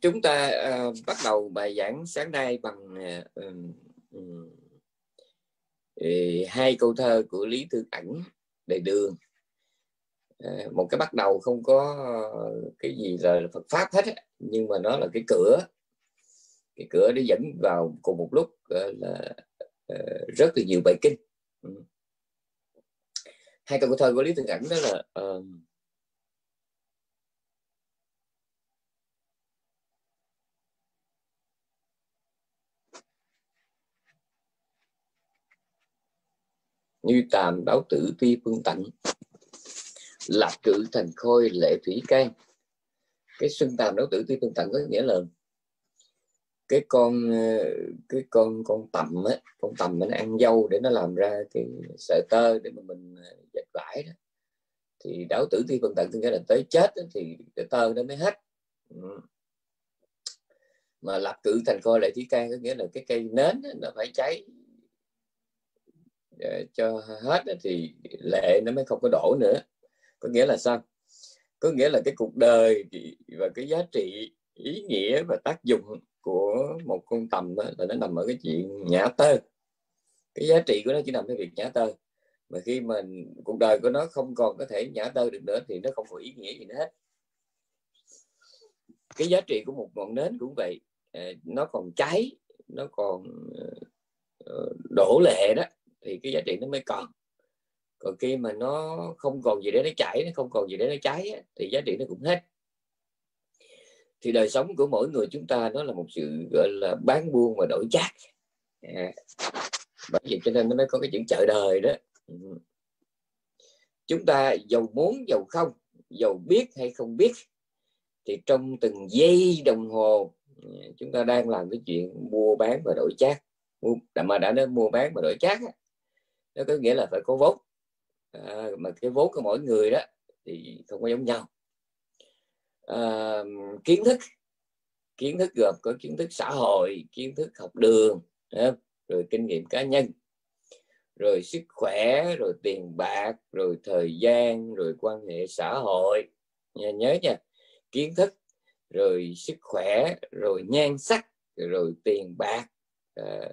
chúng ta uh, bắt đầu bài giảng sáng nay bằng uh, um, hai câu thơ của Lý Thương Ảnh Đề Đường. Uh, một cái bắt đầu không có cái gì là Phật pháp hết nhưng mà nó là cái cửa. Cái cửa để dẫn vào cùng một lúc uh, là uh, rất là nhiều bài kinh. Uh. hai câu thơ của Lý Thương Ảnh đó là uh, như tàm báo tử tuy phương tạnh lạc cự thành khôi lệ thủy can. Cái xuân tàm báo tử tuy phương tạnh có nghĩa là cái con cái con con tầm á con tầm nó ăn dâu để nó làm ra cái sợi tơ để mà mình à, dệt vải đó. Thì đảo tử thi phương tận tức nghĩa là tới chết đó, thì cái tơ nó mới hết. Ừ. mà lập cự thành coi lại thủy can có nghĩa là cái cây nến đó, nó phải cháy Ờ, cho hết thì lệ nó mới không có đổ nữa. Có nghĩa là sao? Có nghĩa là cái cuộc đời và cái giá trị, ý nghĩa và tác dụng của một con tầm đó là nó nằm ở cái chuyện nhã tơ. Cái giá trị của nó chỉ nằm ở việc nhã tơ. Mà khi mà cuộc đời của nó không còn có thể nhã tơ được nữa thì nó không có ý nghĩa gì nữa hết. Cái giá trị của một ngọn nến cũng vậy. Ờ, nó còn cháy, nó còn ờ, đổ lệ đó thì cái giá trị nó mới còn. Còn khi mà nó không còn gì để nó chảy nó không còn gì để nó cháy thì giá trị nó cũng hết. Thì đời sống của mỗi người chúng ta nó là một sự gọi là bán buôn và đổi chác. À, bởi vì cho nên nó mới có cái chuyện chợ đời đó. Ừ. Chúng ta giàu muốn giàu không giàu biết hay không biết thì trong từng giây đồng hồ ừ, chúng ta đang làm cái chuyện mua bán và đổi chác. Mà đã nói mua bán và đổi chác nó có nghĩa là phải có vốn. À, mà cái vốn của mỗi người đó thì không có giống nhau. À, kiến thức. Kiến thức gồm có kiến thức xã hội kiến thức học đường rồi kinh nghiệm cá nhân. Rồi sức khỏe rồi tiền bạc rồi thời gian rồi quan hệ xã hội. Nha, nhớ nha. Kiến thức rồi sức khỏe rồi nhan sắc rồi tiền bạc. À,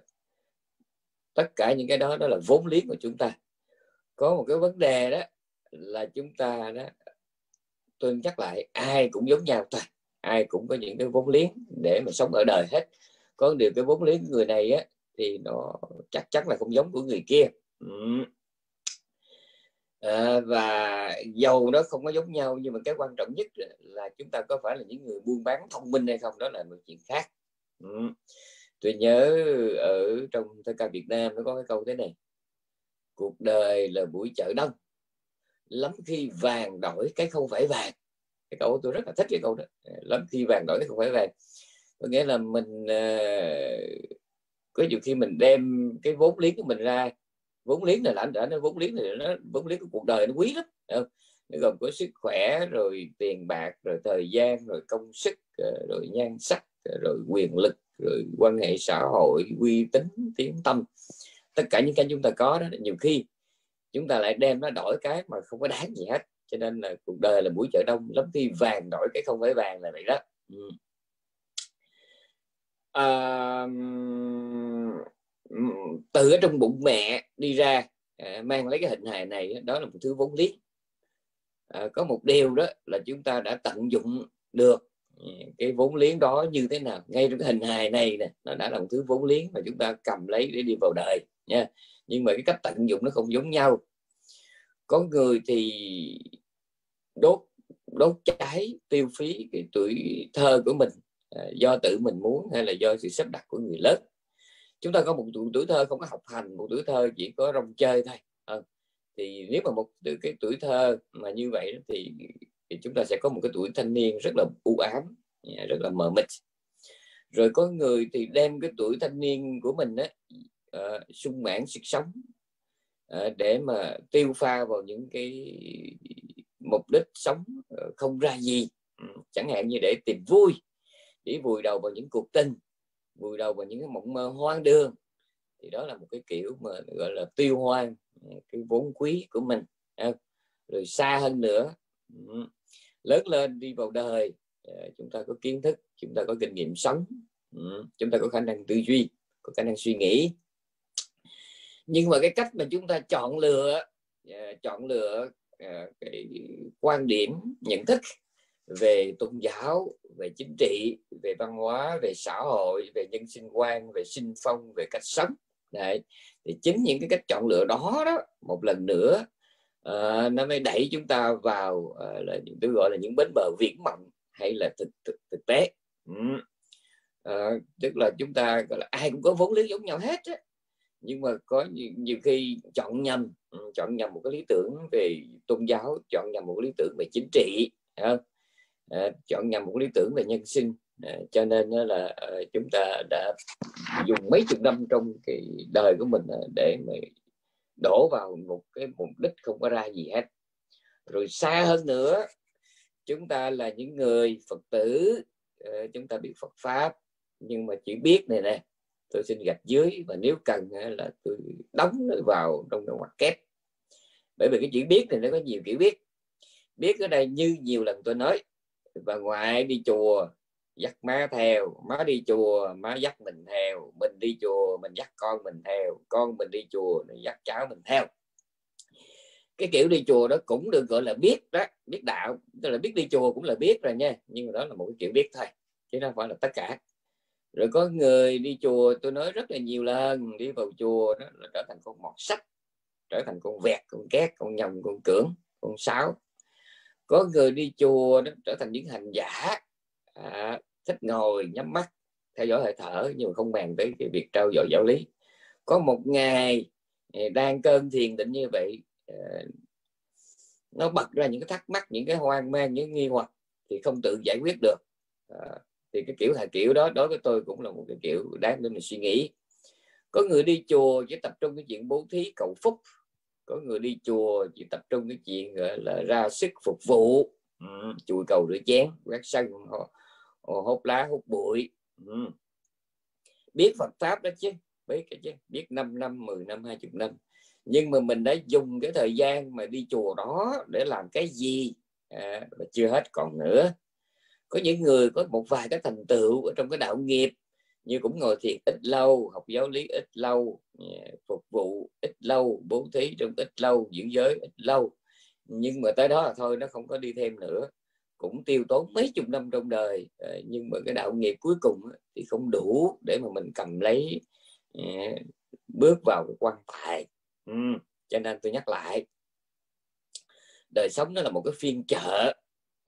tất cả những cái đó đó là vốn liếng của chúng ta. Có một cái vấn đề đó là chúng ta đó tôi nhắc lại ai cũng giống nhau thôi. Ai cũng có những cái vốn liếng để mà sống ở đời hết. Có điều cái vốn liếng người này á thì nó chắc chắn là không giống của người kia. Ừ. à, và dầu nó không có giống nhau nhưng mà cái quan trọng nhất là chúng ta có phải là những người buôn bán thông minh hay không đó là một chuyện khác. Ừ tôi nhớ ở trong thơ ca Việt Nam nó có cái câu thế này cuộc đời là buổi chợ đông lắm khi vàng đổi cái không phải vàng. Cái câu tôi rất là thích cái câu đó. Lắm khi vàng đổi cái không phải vàng. Có nghĩa là mình uh, có nhiều khi mình đem cái vốn liếng của mình ra vốn liếng là lãnh đã nó vốn liếng này nó vốn liếng của cuộc đời nó quý lắm nó gồm có sức khỏe rồi tiền bạc rồi thời gian rồi công sức ờ, rồi nhan sắc rồi quyền lực rồi quan hệ xã hội uy tín tiếng tâm. Tất cả những cái chúng ta có đó nhiều khi chúng ta lại đem nó đổi cái mà không có đáng gì hết. Cho nên là cuộc đời là buổi chợ đông lắm khi vàng đổi cái không phải vàng là vậy đó. Ừ. à, từ ở trong bụng mẹ đi ra à, mang lấy cái hình hài này đó là một thứ vốn liếng. À, có một điều đó là chúng ta đã tận dụng được cái vốn liếng đó như thế nào? Ngay trong cái hình hài này nè nó đã là một thứ vốn liếng mà chúng ta cầm lấy để đi vào đời nha. Nhưng mà cái cách tận dụng nó không giống nhau. Có người thì đốt đốt cháy tiêu phí cái tuổi thơ của mình à, do tự mình muốn hay là do sự sắp đặt của người lớn. Chúng ta có một tuổi, tuổi thơ không có học hành một tuổi thơ chỉ có rong chơi thôi. À, thì nếu mà một cái tuổi thơ mà như vậy thì thì chúng ta sẽ có một cái tuổi thanh niên rất là u ám. Dạ, rất là mờ mịt. Rồi có người thì đem cái tuổi thanh niên của mình á uh, sung mãn sức sống uh, để mà tiêu pha vào những cái mục đích sống uh, không ra gì. Ừ, chẳng hạn như để tìm vui để vùi đầu vào những cuộc tình vùi đầu vào những cái mộng mơ hoang đường. Thì đó là một cái kiểu mà gọi là tiêu hoang cái vốn quý của mình. À, rồi xa hơn nữa ừ, lớn lên đi vào đời Ờ, chúng ta có kiến thức chúng ta có kinh nghiệm sống. Ừ, chúng ta có khả năng tư duy có khả năng suy nghĩ. Nhưng mà cái cách mà chúng ta chọn lựa ờ, chọn lựa ờ, cái quan điểm nhận thức về tôn giáo về chính trị về văn hóa về xã hội về nhân sinh quan về sinh phong về cách sống. Đấy. thì chính những cái cách chọn lựa đó đó một lần nữa uh, nó mới đẩy chúng ta vào uh, là những tôi gọi là những bến bờ viễn mộng hay là thực thực, thực tế ừ. Ờ, tức là chúng ta gọi là ai cũng có vốn liếng giống nhau hết á nhưng mà có nhiều, nhiều khi chọn nhầm ừ, chọn nhầm một cái lý tưởng về tôn giáo chọn nhầm một cái lý tưởng về chính trị không? À, chọn nhầm một cái lý tưởng về nhân sinh à, cho nên là à, chúng ta đã dùng mấy chục năm trong cái đời của mình để mà đổ vào một cái mục đích không có ra gì hết rồi xa hơn nữa chúng ta là những người phật tử ờ, chúng ta biết phật pháp, nhưng mà chỉ biết này nè, tôi xin gạch dưới và nếu cần là tôi đóng nó vào trong cái ngoặc kép. Bởi vì cái chữ biết thì nó có nhiều kiểu biết. Biết ở đây như nhiều lần tôi nói, và ngoại đi chùa, dắt má theo, má đi chùa, má dắt mình theo, mình đi chùa, mình dắt con mình theo, con mình đi chùa mình dắt cháu mình theo cái kiểu đi chùa đó cũng được gọi là biết đó biết đạo tức là biết đi chùa cũng là biết rồi nha nhưng mà đó là một cái kiểu biết thôi chứ không phải là tất cả. Rồi có người đi chùa tôi nói rất là nhiều lần đi vào chùa đó là trở thành con mọt sách trở thành con vẹt con két con nhầm con cưỡng con sáo. Có người đi chùa đó trở thành những hành giả à, thích ngồi nhắm mắt theo dõi hơi thở nhưng mà không bàn tới cái việc trao dồi giáo lý. Có một ngày à, đang cơn thiền định như vậy Ờ, nó bật ra những cái thắc mắc những cái hoang mang những nghi hoặc thì không tự giải quyết được. À, thì cái kiểu là kiểu đó đối với tôi cũng là một cái kiểu đáng để mình suy nghĩ. Có người đi chùa chỉ tập trung cái chuyện bố thí cầu phúc. Có người đi chùa chỉ tập trung cái chuyện gọi là ra sức phục vụ. Ừ, chùi cầu rửa chén quét sân hút lá hút bụi. Ừ. biết Phật pháp đó chứ biết cái chứ. Biết 5 năm 10 năm 20 năm nhưng mà mình đã dùng cái thời gian mà đi chùa đó để làm cái gì? À, và chưa hết còn nữa. Có những người có một vài cái thành tựu ở trong cái đạo nghiệp như cũng ngồi thiền ít lâu học giáo lý ít lâu à, phục vụ ít lâu bố thí trong ít lâu giữ giới ít lâu. Nhưng mà tới đó là thôi nó không có đi thêm nữa. Cũng tiêu tốn mấy chục năm trong đời à, nhưng mà cái đạo nghiệp cuối cùng thì không đủ để mà mình cầm lấy à, bước vào cái quan tài ừ. cho nên tôi nhắc lại đời sống nó là một cái phiên chợ.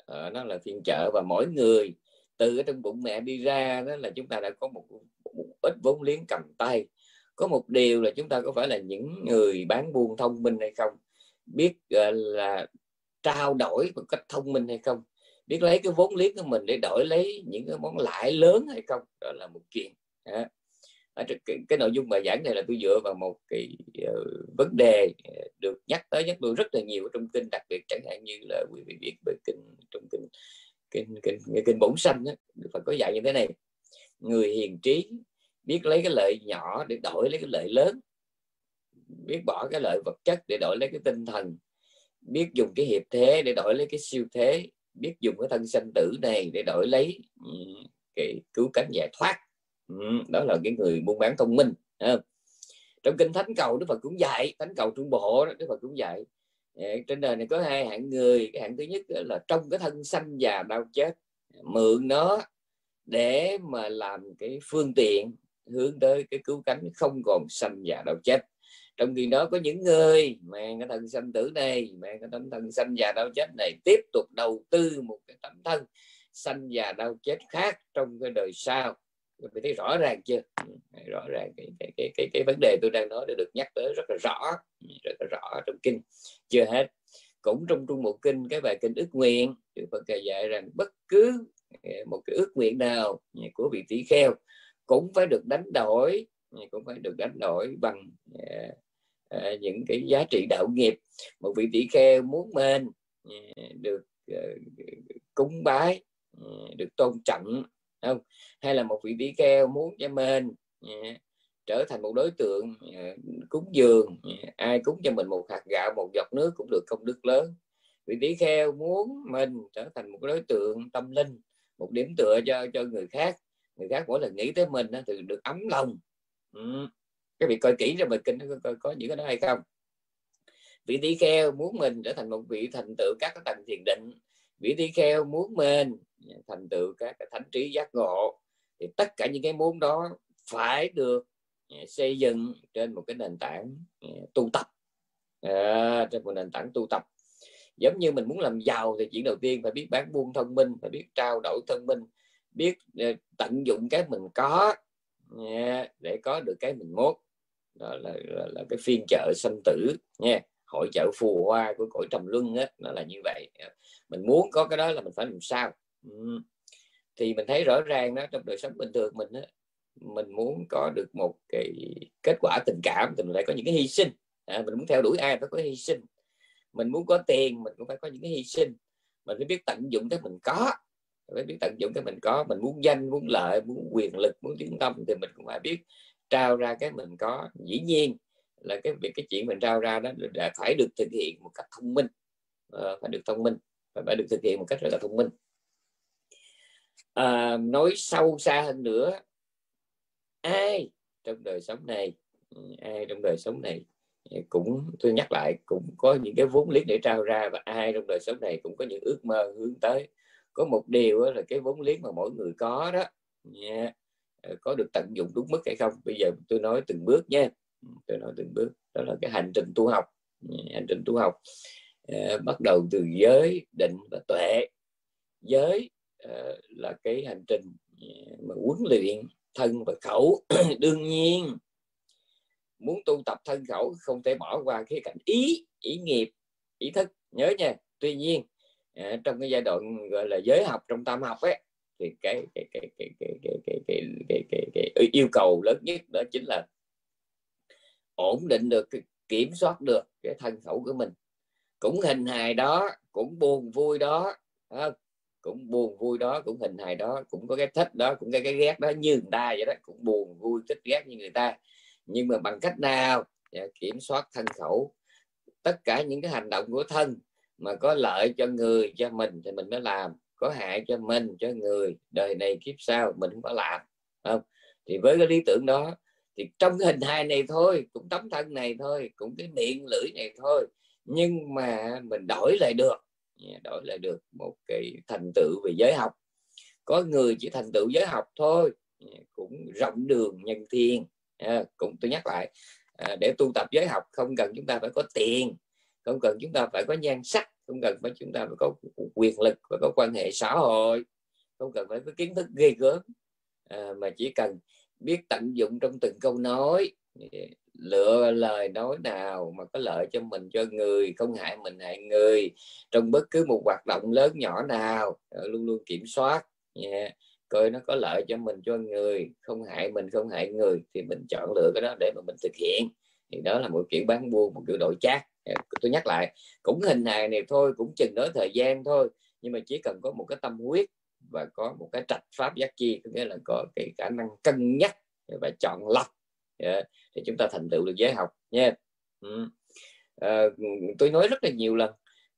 Ờ, nó là phiên chợ và mỗi người từ ở trong bụng mẹ đi ra đó là chúng ta đã có một, một ít vốn liếng cầm tay. Có một điều là chúng ta có phải là những người bán buôn thông minh hay không? Biết uh, là trao đổi một cách thông minh hay không? Biết lấy cái vốn liếng của mình để đổi lấy những cái món lãi lớn hay không? Đó là một chuyện. À cái, cái nội dung bài giảng này là tôi dựa vào một cái uh, vấn đề ờ, được nhắc tới nhắc tôi rất là nhiều trong kinh đặc biệt chẳng hạn như là quý vị biết về kinh trong kinh kinh kinh kinh, kinh bổn sanh đó, phải có dạy như thế này người hiền trí biết lấy cái lợi nhỏ để đổi lấy cái lợi lớn biết bỏ cái lợi vật chất để đổi lấy cái tinh thần biết dùng cái hiệp thế để đổi lấy cái siêu thế biết dùng cái thân sanh tử này để đổi lấy cái cứu cánh giải thoát. Ừ, đó là cái người buôn bán thông minh trong kinh thánh cầu đức phật cũng dạy, thánh cầu trung bộ đức phật cũng dạy. Trên đời này có hai hạng người, cái hạng thứ nhất là trong cái thân sanh già đau chết, mượn nó để mà làm cái phương tiện hướng tới cái cứu cánh không còn sanh già đau chết. Trong khi đó có những người mang cái thân sanh tử này mang cái tấm thân sanh già đau chết này tiếp tục đầu tư một cái tấm thân sanh già đau chết khác trong cái đời sau mình thấy rõ ràng chưa? Ừ, rõ ràng cái cái, cái cái cái vấn đề tôi đang nói đã được nhắc tới rất là rõ. Ừ, rất là rõ trong kinh. Chưa hết. Cũng trong trung bộ kinh cái bài kinh ước nguyện Đức Phật dạy rằng bất cứ ừ, một cái ước nguyện nào của vị tỷ kheo cũng phải được đánh đổi cũng phải được đánh đổi bằng những cái giá trị đạo nghiệp. Một vị tỷ kheo muốn mình được cúng bái được tôn trọng không? Hay là một vị tỷ kheo muốn cho mình trở thành một đối tượng cúng dường ai cúng cho mình một hạt gạo một giọt nước cũng được công đức lớn. Vị tỷ kheo muốn mình trở thành một đối tượng tâm linh một điểm tựa cho cho người khác. Người khác mỗi lần nghĩ tới mình thì được ấm lòng. Ừ. cái việc coi kỹ cho mình kinh có, có, có những cái đó hay không? Vị tỷ kheo muốn mình trở thành một vị thành tựu các cái tầng thiền định. Vị tỷ kheo muốn mình thành tựu các cái thánh trí giác ngộ thì tất cả những cái muốn đó phải được à, xây dựng trên một cái nền tảng à, tu tập. À, trên một nền tảng tu tập. Giống như mình muốn làm giàu thì chuyện đầu tiên phải biết bán buôn thông minh phải biết trao đổi thông minh biết à, tận dụng cái mình có để có được cái mình muốn đó là, là, là cái phiên chợ sanh tử nha. Hội chợ phù hoa của cõi trầm luân á nó là như vậy. Mình muốn có cái đó là mình phải làm sao? Ừ. thì mình thấy rõ ràng đó trong đời sống bình thường mình đó, mình muốn có được một cái kết quả tình cảm thì mình lại có những cái hy sinh. À, mình muốn theo đuổi ai phải có hy sinh. Mình muốn có tiền mình cũng phải có những cái hy sinh. Mình phải biết tận dụng cái mình có. Phải biết tận dụng cái mình có. Mình muốn danh muốn lợi muốn quyền lực muốn tiếng tâm thì mình cũng phải biết trao ra cái mình có. Dĩ nhiên là cái việc cái chuyện mình trao ra đó là phải được thực hiện một cách thông minh. À, phải được thông minh. Phải được thực hiện một cách rất là thông minh à, nói sâu xa hơn nữa ai trong đời sống này ai trong đời sống này cũng tôi nhắc lại cũng có những cái vốn liếng để trao ra và ai trong đời sống này cũng có những ước mơ hướng tới. Có một điều là cái vốn liếng mà mỗi người có đó nha ờ, có được tận dụng đúng mức hay không? Bây giờ tôi nói từng bước nha. Tôi nói từng bước đó là cái hành trình tu học hành trình tu học. Ờ, bắt đầu từ giới định và tuệ. Giới là cái hành trình mà huấn luyện thân và khẩu đương nhiên muốn tu tập thân khẩu không thể bỏ qua cái cảnh ý ý nghiệp ý thức nhớ nha tuy nhiên trong cái giai đoạn gọi là giới học trong tam học ấy thì cái cái cái cái cái cái cái cái, cái, cái, cái, cái yêu cầu lớn nhất đó chính là ổn định được kiểm soát được cái thân khẩu của mình cũng hình hài đó cũng buồn vui đó không? Cũng buồn vui đó cũng hình hài đó cũng có cái thích đó cũng cái cái ghét đó như người ta vậy đó cũng buồn vui thích ghét như người ta. Nhưng mà bằng cách nào? Dạ, kiểm soát thân khẩu. Tất cả những cái hành động của thân mà có lợi cho người cho mình thì mình mới làm có hại cho mình cho người. Đời này kiếp sau mình không có làm không? Thì với cái lý tưởng đó thì trong cái hình hài này thôi cũng tấm thân này thôi cũng cái miệng lưỡi này thôi nhưng mà mình đổi lại được đổi lại được một cái thành tựu về giới học. Có người chỉ thành tựu giới học thôi cũng rộng đường nhân thiên. À, cũng tôi nhắc lại à, để tu tập giới học không cần chúng ta phải có tiền không cần chúng ta phải có nhan sắc không cần phải chúng ta phải có quyền lực và có quan hệ xã hội không cần phải có kiến thức ghê gớm. À, mà chỉ cần biết tận dụng trong từng câu nói lựa lời nói nào mà có lợi cho mình, cho người, không hại mình, hại người. Trong bất cứ một hoạt động lớn nhỏ nào ờ, luôn luôn kiểm soát, yeah, coi nó có lợi cho mình, cho người, không hại mình, không hại người, thì mình chọn lựa cái đó để mà mình thực hiện. Thì đó là một kiểu bán buôn, một kiểu đổi chát dạ, tôi nhắc lại, cũng hình hài này thôi, cũng chừng đó thời gian thôi, nhưng mà chỉ cần có một cái tâm huyết và có một cái trạch pháp giác chi, có nghĩa là có cái khả năng cân nhắc và chọn lọc yeah, thì chúng ta thành tựu được giới học nha. Ừ. à, tôi nói rất là nhiều lần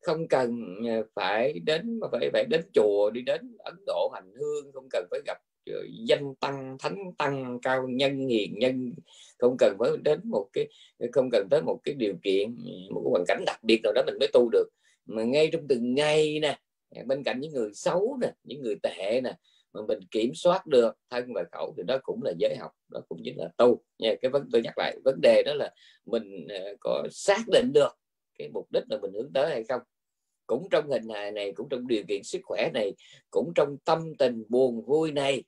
không cần ờ, phải đến mà phải phải đến chùa đi đến Ấn Độ hành hương không cần phải gặp ờ, danh tăng thánh tăng cao nhân hiền nhân không cần phải đến một cái không cần tới một cái điều kiện một cái hoàn cảnh đặc biệt nào đó mình mới tu được. Mà ngay trong từng ngày nè bên cạnh những người xấu nè những người tệ nè mà mình kiểm soát được thân và khẩu thì đó cũng là giới học, đó cũng chính là tu. Nha, cái vấn, tôi nhắc lại, vấn đề đó là mình ờ, có xác định được cái mục đích là mình hướng tới hay không. Cũng trong hình hài này, cũng trong điều kiện sức khỏe này, cũng trong tâm tình buồn vui này,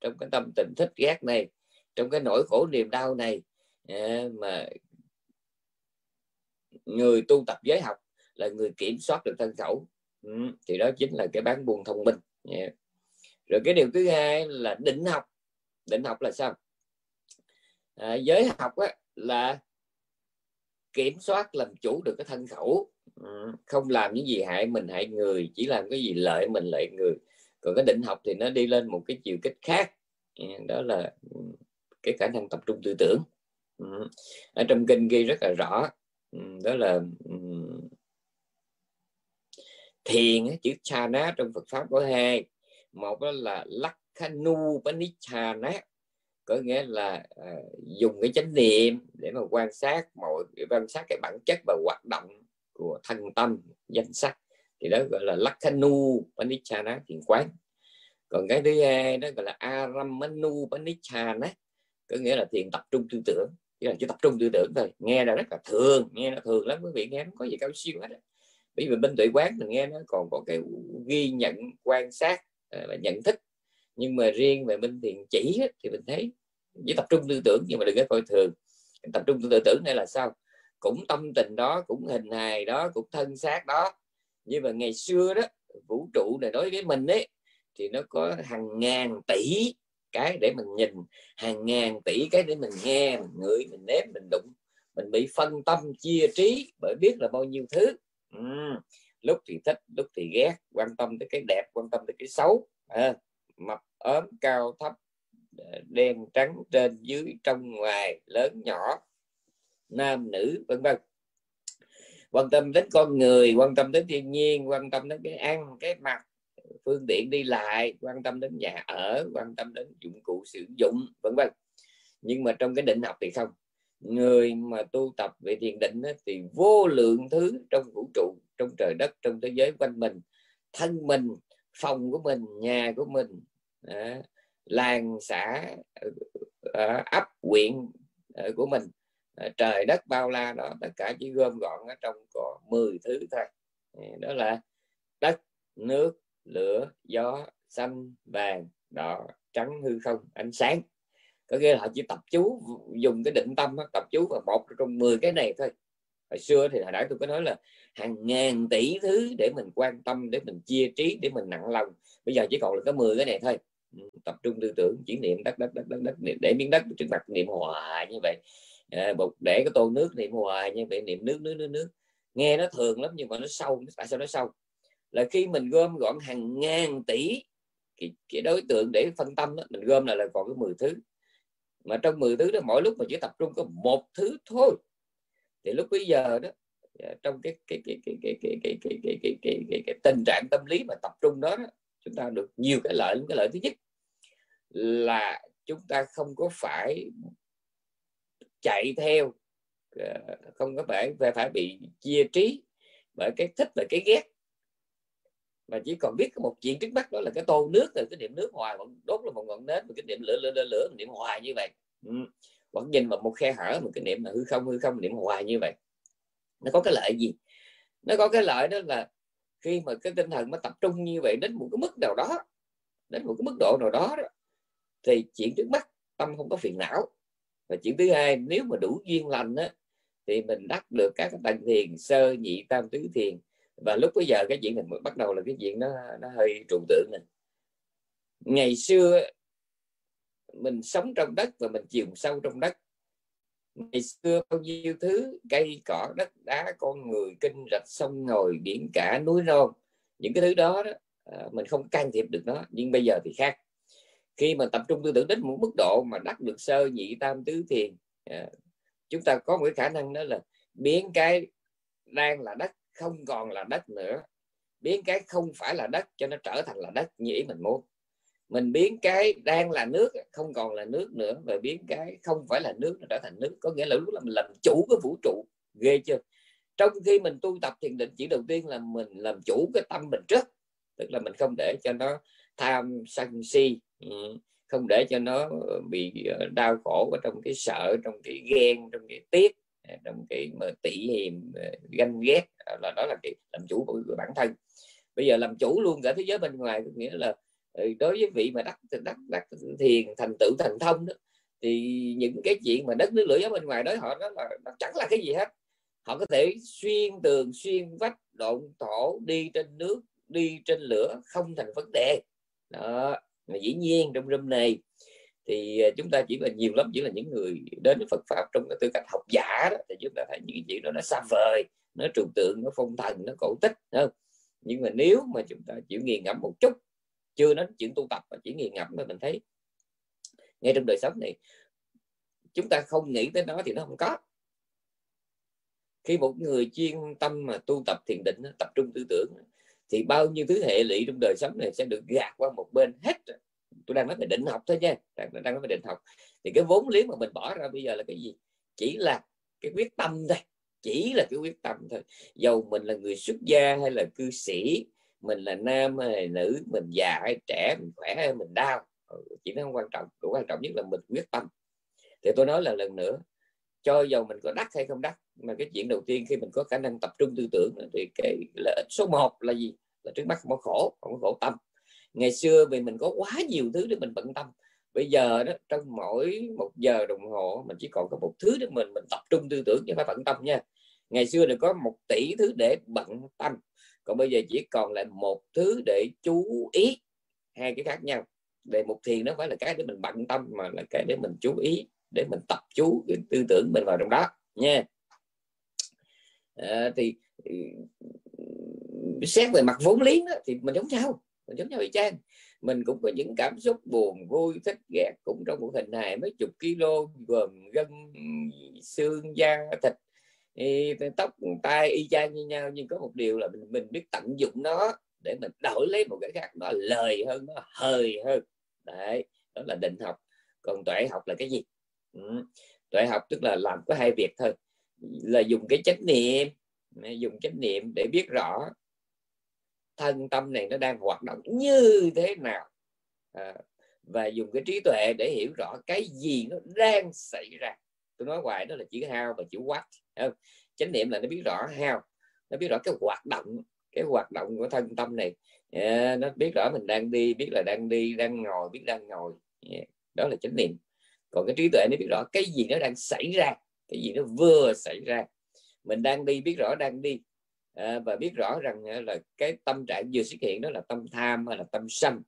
trong cái tâm tình thích ghét này, trong cái nỗi khổ niềm đau này ờ, mà người tu tập giới học là người kiểm soát được thân khẩu. Ừ, thì đó chính là cái bán buồn thông minh. Yeah rồi cái điều thứ hai là định học. Định học là sao? À, giới học á, là kiểm soát làm chủ được cái thân khẩu. Ừ, không làm những gì hại mình hại người chỉ làm cái gì lợi mình lợi người. Còn cái định học thì nó đi lên một cái chiều kích khác. Ừ, đó là ừ, cái khả năng tập trung tư tưởng. Ở trong kinh ghi rất là rõ. Đó là thiền chữ chana trong Phật pháp có hai một đó là lakhanu panichana có nghĩa là uh, dùng cái chánh niệm để mà quan sát mọi quan sát cái bản chất và hoạt động của thân tâm danh sắc. Thì đó gọi là lakhanu panichana thiền quán. Còn cái thứ hai đó gọi là aramanu panichana có nghĩa là thiền tập trung tư tưởng. Chỉ là chỉ tập trung tư tưởng thôi. Nghe là rất là thường nghe nó thường lắm quý vị nghe nó có gì cao siêu hết bởi vì bên tuệ quán mình nghe nó còn có cái ghi nhận quan sát Ờ, và nhận thức. Nhưng mà riêng về minh thiền chỉ thì mình thấy chỉ tập trung tư tưởng nhưng mà đừng có coi thường. Tập trung tư tưởng này là sao? Cũng tâm tình đó, cũng hình hài đó, cũng thân xác đó. Nhưng mà ngày xưa đó, vũ trụ này đối với mình ấy, thì nó có hàng ngàn tỷ cái để mình nhìn. Hàng ngàn tỷ cái để mình nghe, mình ngửi, mình nếm, mình đụng. Mình bị phân tâm, chia trí bởi biết là bao nhiêu thứ. Ừ lúc thì thích lúc thì ghét quan tâm tới cái đẹp quan tâm tới cái xấu. À, mập ốm cao thấp đen trắng trên dưới trong ngoài lớn nhỏ nam nữ vân vân. Quan tâm đến con người quan tâm đến thiên nhiên quan tâm đến cái ăn cái mặc phương tiện đi lại quan tâm đến nhà ở quan tâm đến dụng cụ sử dụng vân vân. Nhưng mà trong cái định học thì không. Người mà tu tập về thiền định thì vô lượng thứ trong vũ trụ trong trời đất trong thế giới quanh mình. Thân mình phòng của mình nhà của mình à, làng xã à, ấp huyện à, của mình. À, trời đất bao la đó tất cả chỉ gom gọn ở trong có 10 thứ thôi. À, đó là đất nước lửa gió xanh vàng đỏ trắng hư không ánh sáng. Có nghĩa là họ chỉ tập chú dùng cái định tâm tập chú vào một trong 10 cái này thôi hồi xưa thì hồi nãy tôi có nói là hàng ngàn tỷ thứ để mình quan tâm để mình chia trí để mình nặng lòng. Bây giờ chỉ còn là có 10 cái này thôi. Ừ, tập trung tư tưởng chỉ niệm đất đất đất đất đất để miếng đất trước mặt niệm hoài như vậy. À, để cái tô nước niệm hoài như vậy niệm nước nước nước nước. Nghe nó thường lắm nhưng mà nó sâu tại sao nó sâu? Là khi mình gom gọn hàng ngàn tỷ cái, cái đối tượng để phân tâm đó, mình gom lại là còn cái 10 thứ. Mà trong 10 thứ đó mỗi lúc mình chỉ tập trung có một thứ thôi thì lúc bây giờ đó trong cái cái cái cái cái cái cái cái cái cái cái, cái, cái tình trạng tâm lý mà tập trung đó, đó chúng ta được nhiều cái lợi cái lợi thứ nhất là chúng ta không có phải chạy theo không có phải phải bị chia trí bởi cái thích và cái ghét mà chỉ còn biết có một chuyện trước mắt đó là cái tô nước rồi cái điểm nước hoài vẫn đốt là một ngọn nến một cái điểm lửa lửa lửa, lửa điểm hoài như vậy ừ vẫn nhìn vào một khe hở một cái niệm là hư không hư không niệm hoài như vậy. Nó có cái lợi gì? Nó có cái lợi đó là khi mà cái tinh thần nó tập trung như vậy đến một cái mức nào đó đến một cái mức độ nào đó, đó thì chuyện trước mắt tâm không có phiền não. Và chuyện thứ hai nếu mà đủ duyên lành á thì mình đắc được các cái tầng thiền sơ nhị tam tứ thiền. Và lúc bây giờ cái chuyện này bắt đầu là cái chuyện nó nó hơi trừu tượng này ngày xưa mình sống trong đất và mình chìm sâu trong đất. Ngày xưa bao nhiêu thứ cây cỏ đất đá con người kinh rạch sông ngồi biển cả núi non. Những cái thứ đó, đó à, mình không can thiệp được nó nhưng bây giờ thì khác. Khi mà tập trung tư tưởng đến một mức độ mà đắc được sơ nhị tam tứ thiền à, chúng ta có một cái khả năng đó là biến cái đang là đất không còn là đất nữa. Biến cái không phải là đất cho nó trở thành là đất như ý mình muốn mình biến cái đang là nước, không còn là nước nữa, và biến cái không phải là nước, nó trở thành nước. Có nghĩa là lúc là mình làm chủ cái vũ trụ. Ghê chưa? Trong khi mình tu tập thiền định, chỉ đầu tiên là mình làm chủ cái tâm mình trước. Tức là mình không để cho nó tham sân si ừ, không để cho nó ờ, bị ờ, đau khổ ở trong cái sợ, trong cái ghen, trong cái tiếc à, trong cái mà tỉ hiềm ờ, ganh ghét. Là, đó là cái làm chủ của bản thân. Bây giờ làm chủ luôn cả thế giới bên ngoài, có nghĩa là Ừ, đối với vị mà đắc đắc đắc thiền thành tựu thành thông đó, thì những cái chuyện mà đất, nước, lửa gió bên ngoài đó, họ đó là nó chẳng là cái gì hết. Họ có thể xuyên tường, xuyên vách, độn thổ, đi trên nước, đi trên lửa, không thành vấn đề. Đó, mà dĩ nhiên trong râm này thì à, chúng ta chỉ là nhiều lắm, chỉ là những người đến với Phật pháp trong cái tư cách học giả đó, thì chúng ta thấy những chuyện đó nó xa vời, nó trừu tượng, nó phong thần, nó cổ tích không? Nhưng mà nếu mà chúng ta chịu nghiền ngẫm một chút chưa nói chuyện tu tập mà chỉ nghiền ngẫm mà mình thấy ngay trong đời sống này chúng ta không nghĩ tới nó thì nó không có. Khi một người chuyên tâm mà tu tập thiền định tập trung tư tưởng thì bao nhiêu thứ hệ lụy trong đời sống này sẽ được gạt qua một bên hết tôi đang nói về định học thôi nha đang, đang nói về định học. Thì cái vốn liếng mà mình bỏ ra bây giờ là cái gì? Chỉ là cái quyết tâm thôi chỉ là cái quyết tâm thôi. Dầu mình là người xuất gia hay là cư sĩ mình là nam hay là nữ mình già hay trẻ mình khỏe hay mình đau. Ừ, chỉ nó không quan trọng cũng quan trọng nhất là mình quyết tâm. Thì tôi nói là lần nữa cho dầu mình có đắt hay không đắt, mà cái chuyện đầu tiên khi mình có khả năng tập trung tư tưởng thì cái lợi ích số 1 là gì? Là trước mắt không có khổ không có khổ tâm. Ngày xưa vì mình có quá nhiều thứ để mình bận tâm bây giờ đó trong mỗi một giờ đồng hồ mình chỉ còn có một thứ để mình mình tập trung tư tưởng chứ phải bận tâm nha. Ngày xưa được có một tỷ thứ để bận tâm còn bây giờ chỉ còn lại một thứ để chú ý hai cái khác nhau. Đề mục thiền nó phải là cái để mình bận tâm mà là cái để mình chú ý để mình tập chú cái tư tưởng mình vào trong đó nha. À, thì ừ, xét về mặt vốn liếng đó, thì mình giống nhau mình giống nhau y chang. Mình cũng có những cảm xúc buồn vui thích ghét cũng trong một hình hài mấy chục kilo gồm gân xương da thịt thì tóc tai y chang như nhau nhưng có một điều là mình, mình biết tận dụng nó để mình đổi lấy một cái khác nó lời hơn nó hơi hơn. Đấy đó là định học. Còn tuệ học là cái gì? Ừ. tuệ học tức là làm có hai việc thôi. Là dùng cái chánh niệm dùng chánh niệm để biết rõ thân tâm này nó đang hoạt động như thế nào. À, và dùng cái trí tuệ để hiểu rõ cái gì nó đang xảy ra. Tôi nói hoài đó là chữ hao và chữ what không? chánh niệm là nó biết rõ heo nó biết rõ cái hoạt động cái hoạt động của thân tâm này. Yeah, nó biết rõ mình đang đi biết là đang đi đang ngồi biết đang ngồi. Yeah. đó là chánh niệm. Còn cái trí tuệ nó biết rõ cái gì nó đang xảy ra cái gì nó vừa xảy ra. Mình đang đi biết rõ đang đi. À, và biết rõ rằng là cái tâm trạng vừa xuất hiện đó là tâm tham hay là tâm sân.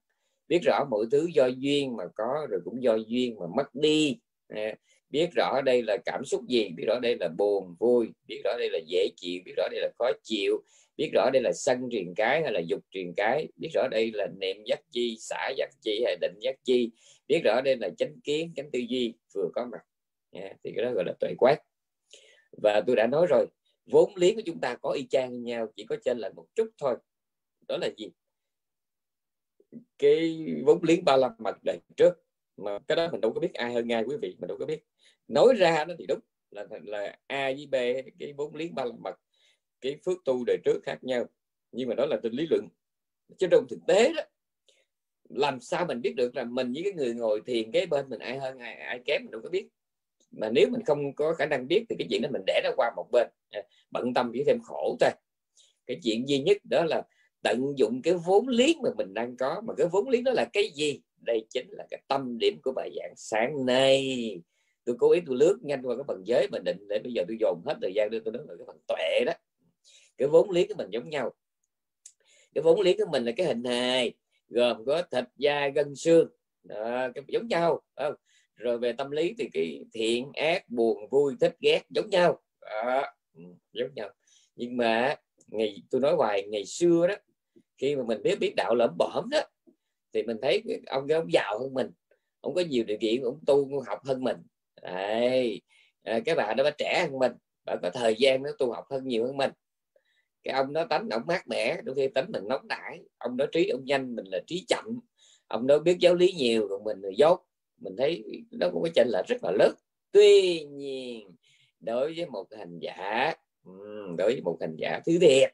Biết rõ mọi thứ do duyên mà có rồi cũng do duyên mà mất đi. À, biết rõ đây là cảm xúc gì biết rõ đây là buồn vui biết rõ đây là dễ chịu biết rõ đây là khó chịu biết rõ đây là sân truyền cái hay là dục truyền cái biết rõ đây là niệm giác chi xả giác chi hay định giác chi biết rõ đây là chánh kiến chánh tư duy vừa có mặt. Yeah, thì cái đó gọi là tuệ quát. Và tôi đã nói rồi vốn liếng của chúng ta có y chang như nhau chỉ có trên là một chút thôi. Đó là gì? Cái vốn liếng ba la mật đời trước mà cái đó mình đâu có biết ai hơn ai quý vị mình đâu có biết nói ra nó thì đúng là là a với b cái vốn liếng ba mặt mật cái phước tu đời trước khác nhau. Nhưng mà đó là trên lý luận. Chứ trong thực tế đó làm sao mình biết được là mình với cái người ngồi thiền cái bên mình ai hơn ai, ai kém mình đâu có biết. Mà nếu mình không có khả năng biết thì cái chuyện đó mình để nó qua một bên. À, bận tâm chỉ thêm khổ thôi. Cái chuyện duy nhất đó là tận dụng cái vốn liếng mà mình đang có. Mà cái vốn liếng đó là cái gì? Đây chính là cái tâm điểm của bài giảng sáng nay tôi cố ý tôi lướt nhanh qua cái phần giới mình định để bây giờ tôi dồn hết thời gian để tôi nói về cái phần tuệ đó. Cái vốn liếng của mình giống nhau. Cái vốn liếng của mình là cái hình hài gồm có thịt da gân xương. Đó, cái giống nhau không? rồi về tâm lý thì cái thiện ác buồn vui thích ghét giống nhau. Đó, ừ, giống nhau. Nhưng mà ngày tôi nói hoài ngày xưa đó khi mà mình biết biết đạo lẩm bõm đó thì mình thấy ông cái ông giàu hơn mình. Ông có nhiều điều kiện ông tu học hơn mình. Đấy. À, cái bà đó bà trẻ hơn mình bà có thời gian nó tu học hơn nhiều hơn mình. Cái ông đó tánh ông mát mẻ đôi khi tánh mình nóng nảy. Ông đó trí ông nhanh mình là trí chậm. Ông đó biết giáo lý nhiều còn mình là dốt. Mình thấy nó cũng có chênh là rất là lớn. Tuy nhiên đối với một hành giả đối với một hành giả thứ thiệt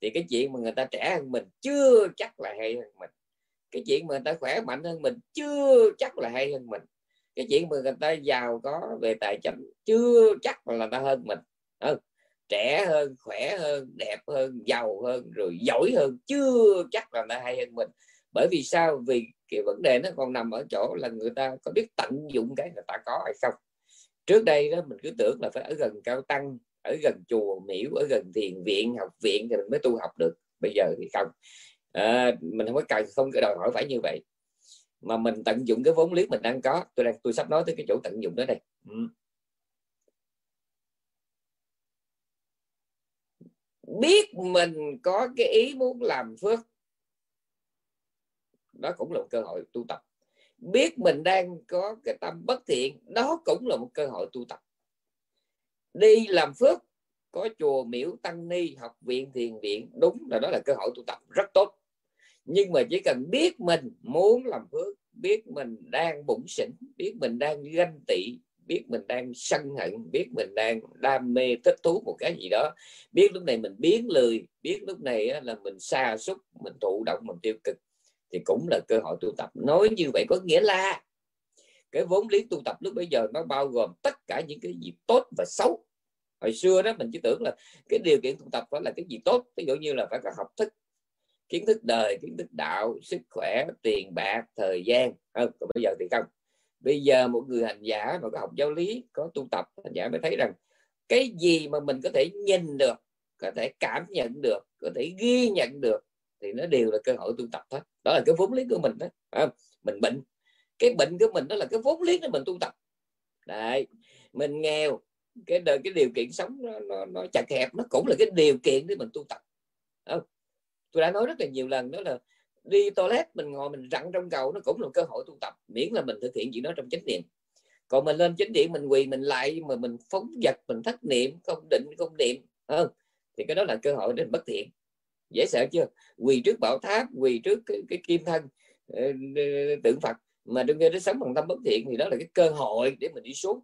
thì cái chuyện mà người ta trẻ hơn mình chưa chắc là hay hơn mình. Cái chuyện mà người ta khỏe mạnh hơn mình chưa chắc là hay hơn mình cái chuyện mà người ta giàu có về tài chính chưa chắc là người ta hơn mình. Ừ. trẻ hơn khỏe hơn đẹp hơn giàu hơn rồi giỏi hơn chưa chắc là người ta hay hơn mình. Bởi vì sao? Vì cái vấn đề nó còn nằm ở chỗ là người ta có biết tận dụng cái người ta có hay không. Trước đây đó mình cứ tưởng là phải ở gần cao tăng ở gần chùa miễu ở gần thiền viện học viện thì mình mới tu học được. Bây giờ thì không. À, mình không có cần không có đòi hỏi phải như vậy mà mình tận dụng cái vốn liếng mình đang có. Tôi đang, tôi sắp nói tới cái chỗ tận dụng đó đây. Ừ. biết mình có cái ý muốn làm phước. Đó cũng là một cơ hội tu tập. Biết mình đang có cái tâm bất thiện, đó cũng là một cơ hội tu tập. Đi làm phước, có chùa miễu tăng ni, học viện thiền viện, đúng là đó là cơ hội tu tập. Rất tốt nhưng mà chỉ cần biết mình muốn làm phước, biết mình đang bụng xỉn, biết mình đang ganh tị, biết mình đang sân hận, biết mình đang đam mê thích thú một cái gì đó, biết lúc này mình biến lười, biết lúc này là mình xa xúc mình thụ động, mình tiêu cực, thì cũng là cơ hội tu tập. Nói như vậy có nghĩa là cái vốn lý tu tập lúc bây giờ nó bao gồm tất cả những cái gì tốt và xấu. Hồi xưa đó mình chỉ tưởng là cái điều kiện tu tập phải là cái gì tốt, ví dụ như là phải có học thức kiến thức đời kiến thức đạo sức khỏe tiền bạc thời gian. Không còn bây giờ thì không. Bây giờ một người hành giả mà có học giáo lý có tu tập hành giả mới thấy rằng cái gì mà mình có thể nhìn được có thể cảm nhận được có thể ghi nhận được thì nó đều là cơ hội tu tập thôi đó là cái vốn lý của mình đó. À, mình bệnh. Cái bệnh của mình đó là cái vốn lý để mình tu tập. Đấy. Mình nghèo cái đời cái điều kiện sống nó, nó, nó chặt hẹp nó cũng là cái điều kiện để mình tu tập. Không? Tôi đã nói rất là nhiều lần đó là đi toilet mình ngồi mình rặn trong cầu nó cũng là cơ hội tu tập miễn là mình thực hiện chuyện đó trong chánh niệm. Còn mình lên chánh điện mình quỳ mình lại mà mình phóng vật mình thất niệm không định không niệm hơn thì cái đó là cơ hội để mình bất thiện. Dễ sợ chưa? Quỳ trước bảo tháp quỳ trước cái, cái kim thân ờ, tượng phật mà trong khi đó sống bằng tâm bất thiện thì đó là cái cơ hội để mình đi xuống.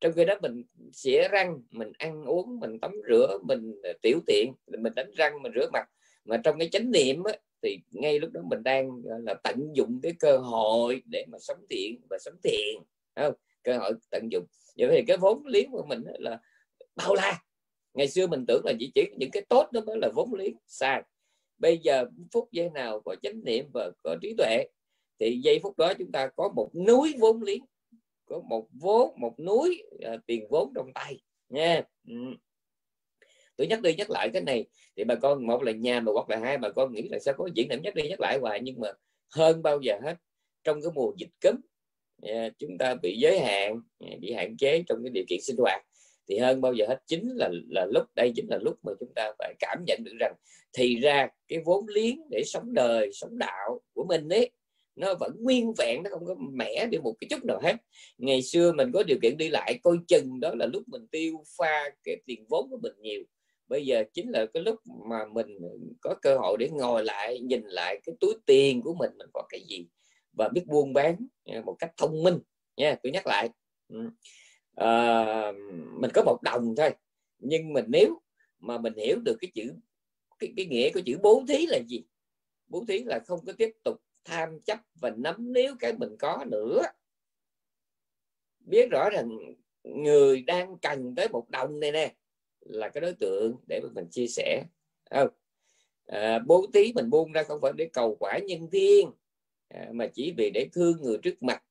Trong khi đó mình xỉa răng mình ăn uống mình tắm rửa mình ờ, tiểu tiện mình đánh răng mình rửa mặt mà trong cái chánh niệm á, thì ngay lúc đó mình đang là tận dụng cái cơ hội để mà sống thiện và sống thiện không? Cơ hội tận dụng. Vậy thì cái vốn liếng của mình là bao la. Ngày xưa mình tưởng là chỉ chỉ những cái tốt đó mới là vốn liếng sai. Bây giờ phút giây nào có chánh niệm và có trí tuệ thì giây phút đó chúng ta có một núi vốn liếng có một vốn một núi uh, tiền vốn trong tay nha. Yeah tôi nhắc đi nhắc lại cái này, thì bà con, một là nhà mà, hoặc là hai, bà con nghĩ là sao có diễn điểm nhắc đi nhắc lại hoài, nhưng mà hơn bao giờ hết, trong cái mùa dịch cấm à, chúng ta bị giới hạn à, bị hạn chế trong cái điều kiện sinh hoạt, thì hơn bao giờ hết, chính là là lúc đây, chính là lúc mà chúng ta phải cảm nhận được rằng thì ra cái vốn liếng để sống đời, sống đạo của mình ấy, nó vẫn nguyên vẹn, nó không có mẻ đi một cái chút nào hết. Ngày xưa mình có điều kiện đi lại coi chừng đó là lúc mình tiêu pha cái tiền vốn của mình nhiều bây giờ chính là cái lúc mà mình có cơ hội để ngồi lại nhìn lại cái túi tiền của mình mình có cái gì và biết buôn bán à, một cách thông minh nha tôi nhắc lại. À, mình có một đồng thôi nhưng mình nếu mà mình hiểu được cái chữ cái, cái nghĩa của chữ bố thí là gì? Bố thí là không có tiếp tục tham chấp và nắm níu cái mình có nữa. Biết rõ rằng người đang cần tới một đồng này nè là cái đối tượng để mình chia sẻ. Không? À, bố thí mình buông ra không phải để cầu quả nhân thiên à, mà chỉ vì để thương người trước mặt.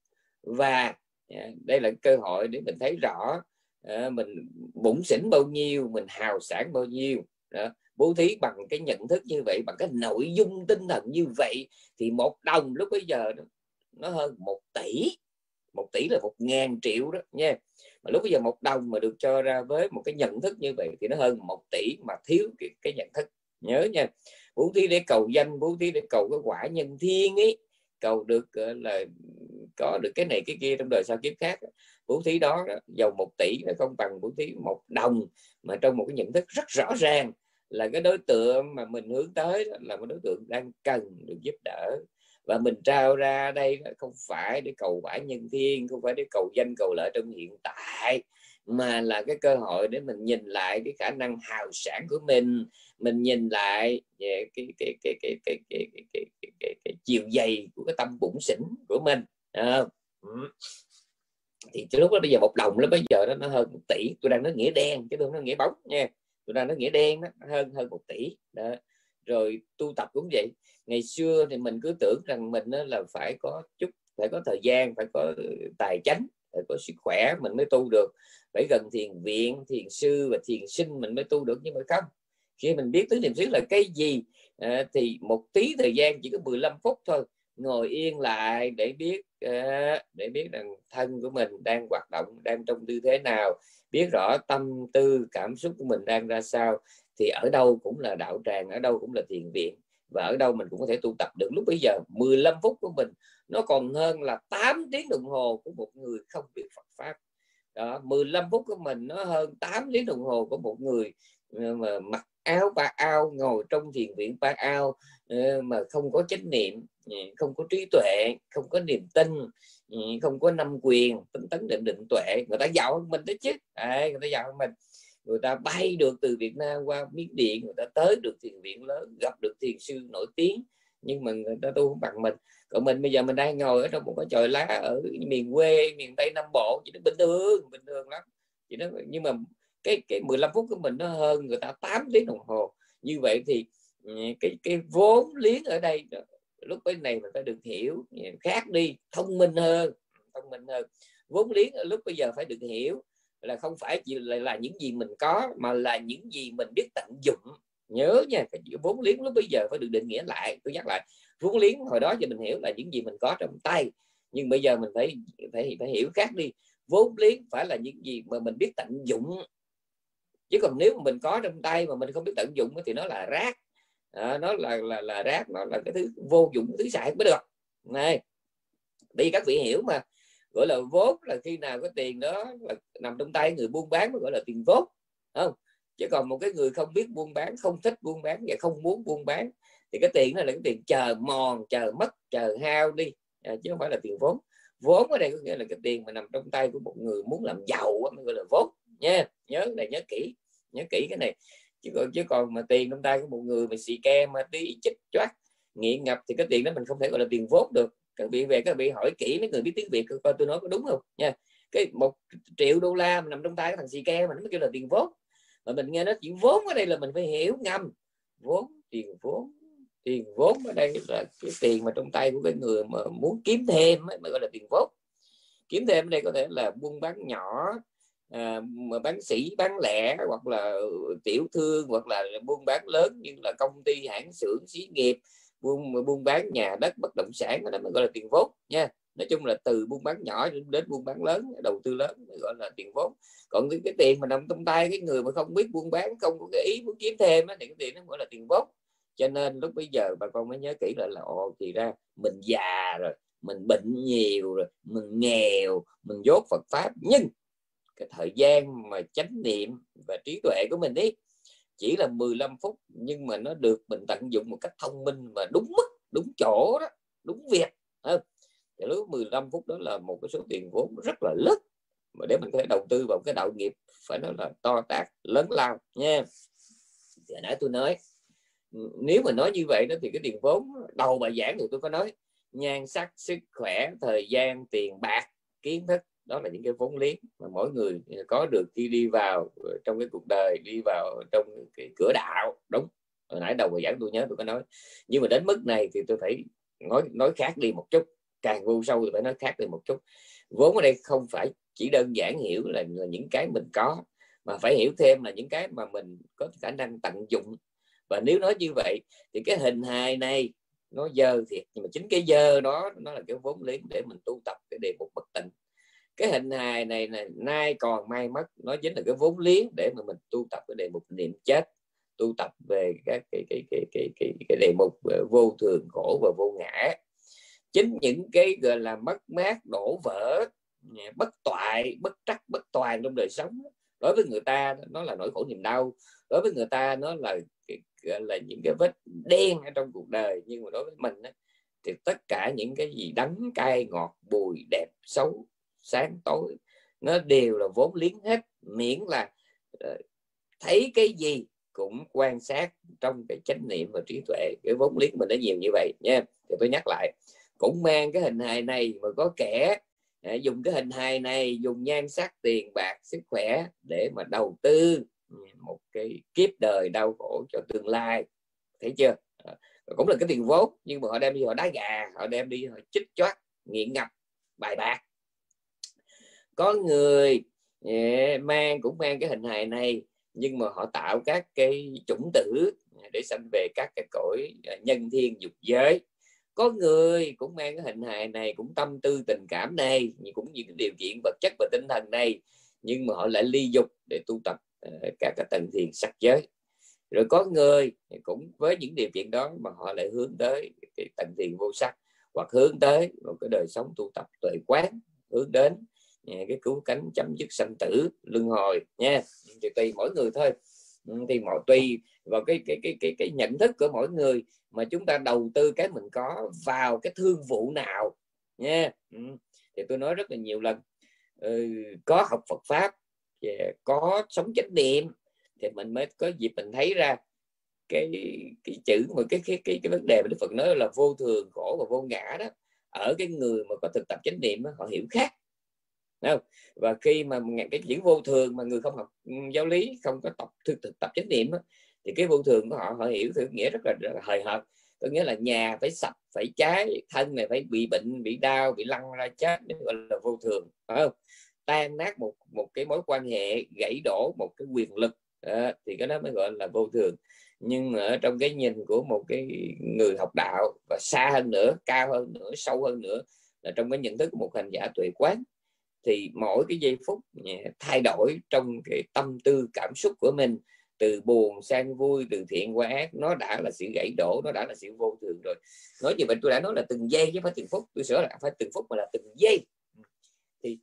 Và à, đây là cơ hội để mình thấy rõ à, mình bụng xỉn bao nhiêu mình hào sản bao nhiêu. Đó. bố thí bằng cái nhận thức như vậy bằng cái nội dung tinh thần như vậy thì một đồng lúc bây giờ nó hơn một tỷ. Một tỷ là một ngàn triệu đó nha mà lúc bây giờ một đồng mà được cho ra với một cái nhận thức như vậy thì nó hơn một tỷ mà thiếu cái, cái nhận thức. Nhớ nha bố thí để cầu danh bố thí để cầu cái quả nhân thiên ấy cầu được ờ, là có được cái này cái kia trong đời sau kiếp khác bố thí đó giàu một tỷ nó không bằng bố thí một đồng mà trong một cái nhận thức rất rõ ràng là cái đối tượng mà mình hướng tới là một đối tượng đang cần được giúp đỡ và mình trao ra đây không phải để cầu quả nhân thiên không phải để cầu danh cầu lợi trong hiện tại mà là cái cơ hội để mình nhìn lại cái khả năng hào sản của mình mình nhìn lại về cái cái cái cái cái cái cái cái, cái, cái, cái chiều dày của cái tâm bụng xỉn của mình à, thì lúc đó bây giờ một đồng nó bây giờ nó, nó hơn một tỷ tôi đang nói nghĩa đen chứ tôi không nói nghĩa bóng nha tôi đang nói nghĩa đen đó, hơn hơn một tỷ đó rồi tu tập cũng vậy. Ngày xưa thì mình cứ tưởng rằng mình là phải có chút phải có thời gian phải có tài chánh phải có sức khỏe mình mới tu được. Phải gần thiền viện thiền sư và thiền sinh mình mới tu được nhưng mà không. Khi mình biết tứ niệm xứ là cái gì à, thì một tí thời gian chỉ có 15 phút thôi. Ngồi yên lại để biết à, để biết rằng thân của mình đang hoạt động đang trong tư thế nào biết rõ tâm tư cảm xúc của mình đang ra sao thì ở đâu cũng là đạo tràng ở đâu cũng là thiền viện và ở đâu mình cũng có thể tu tập được. Lúc bây giờ 15 phút của mình nó còn hơn là 8 tiếng đồng hồ của một người không biết Phật pháp. Đó 15 phút của mình nó hơn 8 tiếng đồng hồ của một người ờ, mà mặc áo ba ao ngồi trong thiền viện ba ao ờ, mà không có chánh niệm ừ, không có trí tuệ không có niềm tin ừ, không có năm quyền tinh tấn định định tuệ. Người ta giàu hơn mình đấy chứ. À, người ta giàu hơn mình người ta bay được từ Việt Nam qua Miến Điện, người ta tới được thiền viện lớn, gặp được thiền sư nổi tiếng. Nhưng mà người ta tu không bằng mình. Còn mình bây giờ mình đang ngồi ở trong một cái chòi lá ở miền quê, miền Tây Nam Bộ chỉ nó bình thường bình thường lắm. Chỉ nó, nhưng mà cái cái 15 phút của mình nó hơn người ta 8 tiếng đồng hồ. Như vậy thì ừ, cái cái vốn liếng ở đây lúc bên này mình phải được hiểu ừ, khác đi, thông minh hơn, thông minh hơn. Vốn liếng ở lúc bây giờ phải được hiểu là không phải chỉ là, là những gì mình có mà là những gì mình biết tận dụng. Nhớ nha cái vốn liếng lúc bây giờ phải được định nghĩa lại. Tôi nhắc lại vốn liếng hồi đó giờ mình hiểu là những gì mình có trong tay. Nhưng bây giờ mình phải phải phải hiểu khác đi. Vốn liếng phải là những gì mà mình biết tận dụng. Chứ còn nếu mà mình có trong tay mà mình không biết tận dụng thì nó là rác. À, nó là là là rác nó là cái thứ vô dụng thứ xài mới được. Này bởi vì các vị hiểu mà gọi là vốn là khi nào có tiền đó là nằm trong tay người buôn bán mới gọi là tiền vốn không? Chứ còn một cái người không biết buôn bán không thích buôn bán và không muốn buôn bán thì cái tiền này là cái tiền chờ mòn chờ mất chờ hao đi. À, chứ không phải là tiền vốn. Vốn ở đây có nghĩa là cái tiền mà nằm trong tay của một người muốn làm giàu mới gọi là vốn. Nha nhớ này nhớ kỹ nhớ kỹ cái này. Chứ còn chứ còn mà tiền trong tay của một người mà xì ke mà tí chích choát nghiện ngập thì cái tiền đó mình không thể gọi là tiền vốn được các vị về các vị hỏi kỹ mấy người biết tiếng việt coi tôi nói có đúng không? Nha. Cái một triệu đô la mà nằm trong tay của thằng xì ke mà nó mới kêu là tiền vốn. Mà mình nghe nói chuyện vốn ở đây là mình phải hiểu ngầm. Vốn tiền vốn tiền vốn ở đây là cái tiền mà trong tay của cái người mà muốn kiếm thêm ấy, mà gọi là tiền vốn. Kiếm thêm ở đây có thể là buôn bán nhỏ à, mà bán sĩ bán lẻ hoặc là tiểu thương hoặc là buôn bán lớn như là công ty hãng xưởng xí nghiệp buôn buôn bán nhà đất bất động sản đó mới gọi là tiền vốn nha. Nói chung là từ buôn bán nhỏ đến buôn bán lớn đầu tư lớn gọi là tiền vốn. Còn cái, cái tiền mà nằm trong tay cái người mà không biết buôn bán không có cái ý muốn kiếm thêm đó, thì cái tiền nó gọi là tiền vốn. Cho nên lúc bây giờ bà con mới nhớ kỹ lại là ồ thì ra mình già rồi mình bệnh nhiều rồi mình nghèo mình dốt Phật pháp. Nhưng cái thời gian mà chánh niệm và trí tuệ của mình đi chỉ là 15 phút, nhưng mà nó được mình tận dụng một cách thông minh và đúng mức, đúng chỗ đó, đúng việc không? thì lúc 15 phút đó là một cái số tiền vốn rất là lớn mà để mình có thể đầu tư vào cái đạo nghiệp, phải nói là to tát, lớn lao, nha thì nãy tôi nói, nếu mà nói như vậy đó thì cái tiền vốn, đầu bài giảng thì tôi có nói, nhan sắc, sức khỏe, thời gian, tiền bạc, kiến thức đó là những cái vốn liếng mà mỗi người có được khi đi vào ờ, trong cái cuộc đời đi vào trong cái cửa đạo. Đúng hồi nãy đầu bài giảng tôi nhớ tôi có nói. Nhưng mà đến mức này thì tôi phải nói nói khác đi một chút. Càng vô sâu thì phải nói khác đi một chút. Vốn ở đây không phải chỉ đơn giản hiểu là, là những cái mình có mà phải hiểu thêm là những cái mà mình có khả năng tận dụng. Và nếu nói như vậy thì cái hình hài này nó dơ thiệt. Nhưng mà chính cái dơ đó nó là cái vốn liếng để mình tu tập cái đề mục bất tịnh cái hình hài này, này nay còn mai mất nó chính là cái vốn liếng để mà mình tu tập cái đề mục niệm chết tu tập về các cái cái cái cái cái, cái đề mục vô thường khổ và vô ngã. Chính những cái gọi là mất mát đổ vỡ bất toại bất trắc bất toàn trong đời sống đối với người ta nó là nỗi khổ niềm đau đối với người ta nó là là những cái vết đen ở trong cuộc đời nhưng mà đối với mình thì tất cả những cái gì đắng cay ngọt bùi đẹp xấu sáng tối. Nó đều là vốn liếng hết, miễn là ờ, thấy cái gì cũng quan sát trong cái chánh niệm và trí tuệ. Cái vốn liếng mình nó nhiều như vậy nha. Thì tôi nhắc lại, cũng mang cái hình hài này mà có kẻ à, dùng cái hình hài này, dùng nhan sắc, tiền bạc, sức khỏe để mà đầu tư ừ, một cái kiếp đời đau khổ cho tương lai. Thấy chưa? Ờ, cũng là cái tiền vốn, nhưng mà họ đem đi, họ đá gà, họ đem đi, họ chích choát, nghiện ngập, bài bạc có người yeah, mang cũng mang cái hình hài này nhưng mà họ tạo các cái chủng tử để sanh về các cái cõi à, nhân thiên dục giới. Có người cũng mang cái hình hài này cũng tâm tư tình cảm này cũng những cái điều kiện vật chất và tinh thần này nhưng mà họ lại ly dục để tu tập ờ, các cái tầng thiền sắc giới. Rồi có người cũng với những điều kiện đó mà họ lại hướng tới cái tầng thiền vô sắc hoặc hướng tới một cái đời sống tu tập tuệ quán hướng đến Dạ, cái cứu cánh chấm dứt sanh tử luân hồi nha. Thì tùy mỗi người thôi. Ừ, thì mọi tùy vào cái cái cái cái cái nhận thức của mỗi người mà chúng ta đầu tư cái mình có vào cái thương vụ nào nha. Ừ, thì tôi nói rất là nhiều lần ừ, có học Phật pháp có sống chánh niệm thì mình mới có dịp mình thấy ra cái cái chữ mà cái cái cái cái vấn đề mà Đức Phật nói là vô thường khổ và vô ngã đó. Ở cái người mà có thực tập chánh niệm đó, họ hiểu khác không? và khi mà cái chữ vô thường mà người không học ừ, giáo lý không có tập thực, thực tập chánh niệm thì cái vô thường của họ họ hiểu theo nghĩa rất là, rất là hời hợt. Có nghĩa là nhà phải sập phải cháy thân này phải bị bệnh bị đau bị lăn ra chết để gọi là vô thường phải không? Tan nát một một cái mối quan hệ gãy đổ một cái quyền lực à, thì cái đó mới gọi là vô thường. Nhưng ở trong cái nhìn của một cái người học đạo và xa hơn nữa cao hơn nữa sâu hơn nữa là trong cái nhận thức của một hành giả tuệ quán thì mỗi cái giây phút thay đổi trong cái tâm tư, cảm xúc của mình, từ buồn sang vui, từ thiện qua ác, nó đã là sự gãy đổ, nó đã là sự vô thường rồi. Nói như vậy, tôi đã nói là từng giây chứ phải từng phút, tôi sửa là phải từng phút mà là từng giây. Thì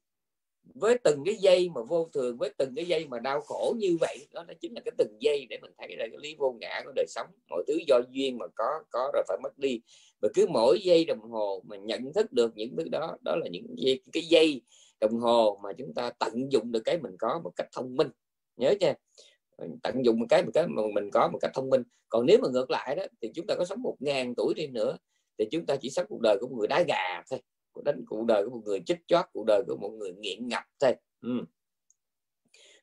với từng cái dây mà vô thường, với từng cái dây mà đau khổ như vậy, đó là chính là cái từng giây để mình thấy ra cái lý vô ngã của đời sống. Mọi thứ do duyên mà có có rồi phải mất đi. Và cứ mỗi giây đồng hồ mà nhận thức được những thứ đó đó là những cái dây đồng hồ mà chúng ta tận dụng được cái mình có một cách thông minh. Nhớ nha tận dụng một cái một cái mà mình có một cách thông minh. Còn nếu mà ngược lại đó thì chúng ta có sống một ngàn tuổi đi nữa thì chúng ta chỉ sống cuộc đời của một người đá gà thôi đánh cuộc đời của một người chích chót cuộc đời của một người nghiện ngập thôi. Ừ.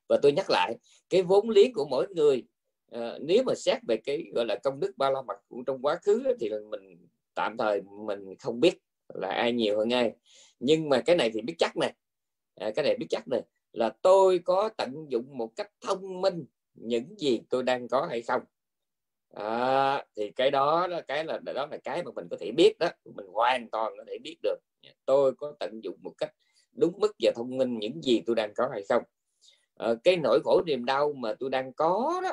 và tôi nhắc lại cái vốn liếng của mỗi người à, nếu mà xét về cái gọi là công đức ba la mật trong quá khứ đó, thì mình tạm thời mình không biết là ai nhiều hơn ai. Nhưng mà cái này thì biết chắc này à, cái này biết chắc này là tôi có tận dụng một cách thông minh những gì tôi đang có hay không. À, thì cái đó là cái là đó là cái mà mình có thể biết đó mình hoàn toàn có thể biết được. Dạ, tôi có tận dụng một cách đúng mức và thông minh những gì tôi đang có hay không. À, cái nỗi khổ niềm đau mà tôi đang có đó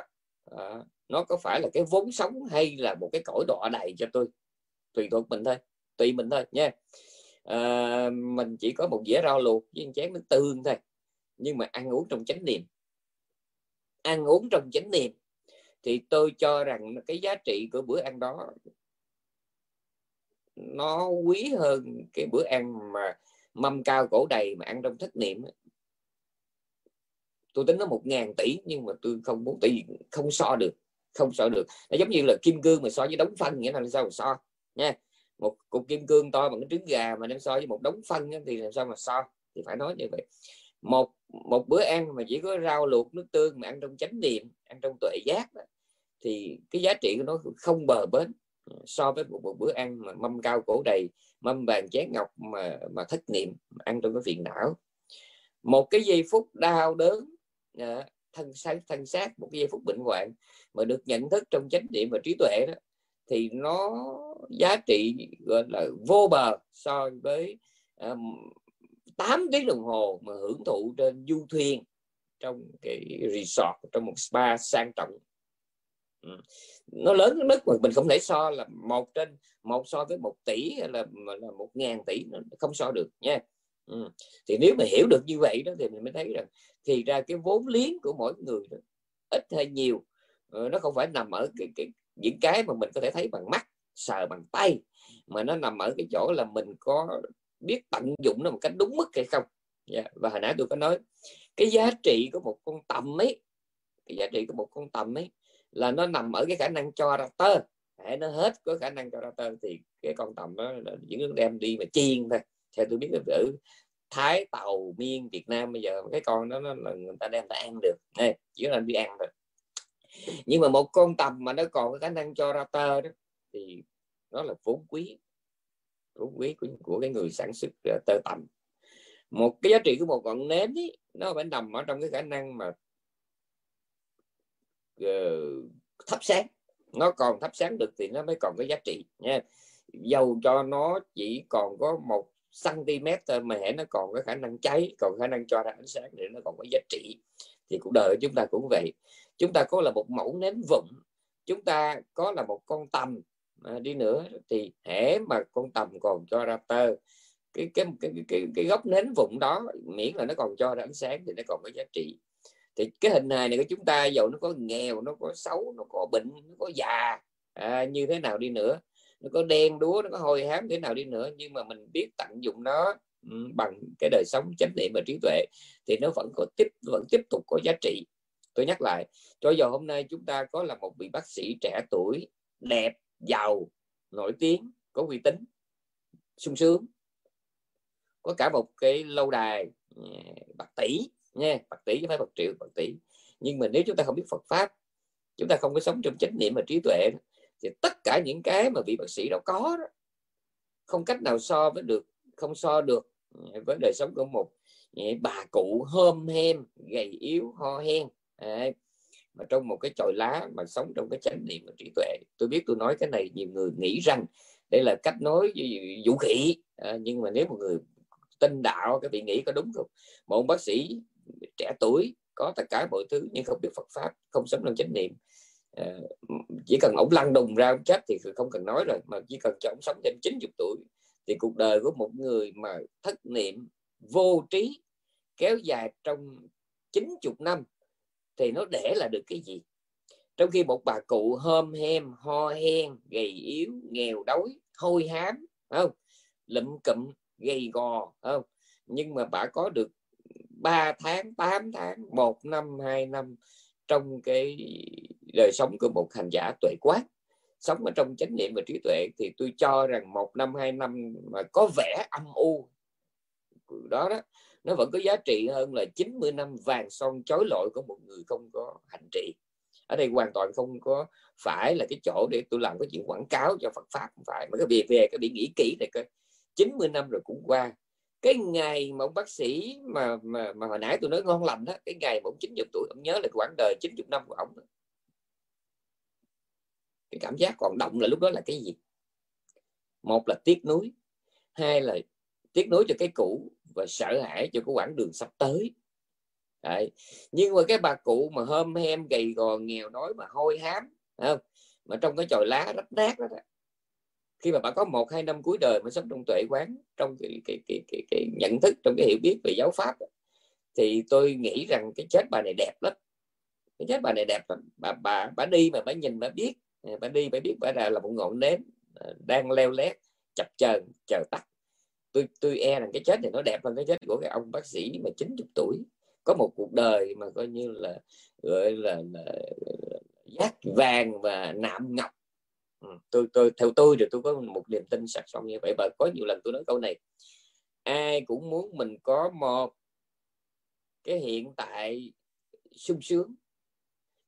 à, nó có phải là cái vốn sống hay là một cái cõi đọa đầy cho tôi? Tùy thuộc mình thôi tùy mình thôi nha à, mình chỉ có một dĩa rau luộc với chén nước tương thôi. Nhưng mà ăn uống trong chánh niệm. Ăn uống trong chánh niệm thì tôi cho rằng cái giá trị của bữa ăn đó nó quý hơn cái bữa ăn mà mâm cao cổ đầy mà ăn trong thất niệm tôi tính nó một ngàn tỷ nhưng mà tôi không muốn tỷ không so được không so được. Nó giống như là kim cương mà so với đống phân nghĩa là sao mà so nha một cục kim cương to bằng cái trứng gà mà đem so với một đống phân thì làm sao mà so? Thì phải nói như vậy. Một một bữa ăn mà chỉ có rau luộc nước tương mà ăn trong chánh niệm ăn trong tuệ giác đó, thì cái giá trị của nó không bờ bến ờ, so với một, một bữa ăn mà mâm cao cổ đầy mâm vàng chén ngọc mà mà thất niệm ăn trong cái phiền não. Một cái giây phút đau đớn ờ, thân xác thân xác một cái giây phút bệnh hoạn mà được nhận thức trong chánh niệm và trí tuệ đó thì nó giá trị gọi là vô bờ so với ờ, um, 8 tiếng đồng hồ mà hưởng thụ trên du thuyền trong cái resort trong một spa sang trọng ừ. nó lớn đến mức mà mình không thể so là một trên một so với một tỷ hay là là một ngàn tỷ nó không so được nha ừ. thì nếu mà hiểu được như vậy đó thì mình mới thấy rằng thì ra cái vốn liếng của mỗi người đó, ít hay nhiều ờ, nó không phải nằm ở cái, cái những cái mà mình có thể thấy bằng mắt, sờ bằng tay, mà nó nằm ở cái chỗ là mình có biết tận dụng nó một cách đúng mức hay không. Yeah. và hồi nãy tôi có nói, cái giá trị của một con tầm ấy, cái giá trị của một con tầm ấy là nó nằm ở cái khả năng cho ra tơ để nó hết có khả năng cho ra tơ thì cái con tầm đó là những đem đi mà chiên thôi. Theo tôi biết là ở thái tàu miên việt nam bây giờ, cái con đó nó là người ta đem ta ăn được. Này chỉ là đi ăn thôi. nhưng mà một con tầm mà nó còn cái khả năng cho ra tơ đó thì nó là vốn quý vốn quý của, của cái người sản xuất ờ, tơ tầm. Một cái giá trị của một ngọn nến ý, nó phải nằm ở trong cái khả năng mà uh, thắp sáng. Nó còn thắp sáng được thì nó mới còn có giá trị nha. Dầu cho nó chỉ còn có một cm mà hãy nó còn có khả năng cháy còn khả năng cho ra ánh sáng để nó còn có giá trị thì cuộc đời của chúng ta cũng vậy chúng ta có là một mẫu nến vụn chúng ta có là một con tầm à, đi nữa thì hễ mà con tầm còn cho ra tơ cái cái cái cái, cái góc nến vụn đó miễn là nó còn cho ra ánh sáng thì nó còn có giá trị. Thì cái hình hài này của chúng ta dầu nó có nghèo nó có xấu nó có bệnh nó có già à, như thế nào đi nữa nó có đen đúa nó có hôi hám thế nào đi nữa nhưng mà mình biết tận dụng nó ừ, bằng cái đời sống chánh niệm và trí tuệ thì nó vẫn có tiếp vẫn tiếp tục có giá trị tôi nhắc lại cho giờ hôm nay chúng ta có là một vị bác sĩ trẻ tuổi đẹp giàu nổi tiếng có uy tín sung sướng. Có cả một cái lâu đài bạc tỷ nha bạc tỷ chứ phải bạc triệu bạc tỷ. Nhưng mà nếu chúng ta không biết Phật pháp chúng ta không có sống trong chánh niệm và trí tuệ thì tất cả những cái mà vị bác sĩ đó có đó, không cách nào so với được không so được với đời sống của một bà cụ hôm hem gầy yếu ho hen. Đấy. mà trong một cái chòi lá mà sống trong cái chánh niệm và trí tuệ tôi biết tôi nói cái này nhiều người nghĩ rằng đây là cách nói vũ khí à, nhưng mà nếu một người tin đạo cái vị nghĩ có đúng không một ông bác sĩ trẻ tuổi có tất cả mọi thứ nhưng không biết Phật pháp không sống trong chánh niệm à, chỉ cần ổng lăn đùng ra ông chết thì không cần nói rồi mà chỉ cần cho ông sống thêm 90 tuổi thì cuộc đời của một người mà thất niệm vô trí kéo dài trong 90 năm thì nó để là được cái gì? Trong khi một bà cụ hôm hem, ho hen, gầy yếu, nghèo đói, hôi hám không? Lụm cụm, gầy gò không? Nhưng mà bà có được 3 tháng 8 tháng, một năm, hai năm trong cái đời sống của một hành giả tuệ quát. Sống ở trong chánh niệm và trí tuệ thì tôi cho rằng một năm, hai năm mà có vẻ âm u. Đó đó nó vẫn có giá trị hơn là 90 năm vàng son chói lọi của một người không có hành trì. Ở đây hoàn toàn không có phải là cái chỗ để tôi làm cái chuyện quảng cáo cho Phật pháp, không phải. Mà cái về về cái bị nghĩ kỹ này coi. 90 năm rồi cũng qua. Cái ngày mà ông bác sĩ mà mà mà hồi nãy tôi nói ngon lành đó cái ngày mà ông 90 tuổi, ông nhớ là quãng đời 90 năm của ông cái cảm giác còn động là lúc đó là cái gì? Một là tiếc nuối. Hai là tiếc nuối cho cái cũ và sợ hãi cho cái quãng đường sắp tới Đấy. nhưng mà cái bà cụ mà hôm hem gầy gò nghèo đói mà hôi hám không? mà trong cái chòi lá rách nát đó, đó khi mà bà có một hai năm cuối đời mà sống trong tuệ quán trong cái, cái, cái, cái, cái nhận thức trong cái hiểu biết về giáo pháp đó, thì tôi nghĩ rằng cái chết bà này đẹp lắm cái chết bà này đẹp lắm bà bà bà đi mà bà nhìn bà biết bà đi bà biết bà là, là một ngọn nến ờ, đang leo lét chập chờn chờ tắt tôi tôi e rằng cái chết này nó đẹp hơn cái chết của cái ông bác sĩ mà 90 tuổi. Có một cuộc đời mà coi như là gọi là, là, là giác vàng và nạm ngọc. Ừ, tôi tôi theo tôi thì tôi có một niềm tin sạch son như vậy. Và có nhiều lần tôi nói câu này ai cũng muốn mình có một cái hiện tại sung sướng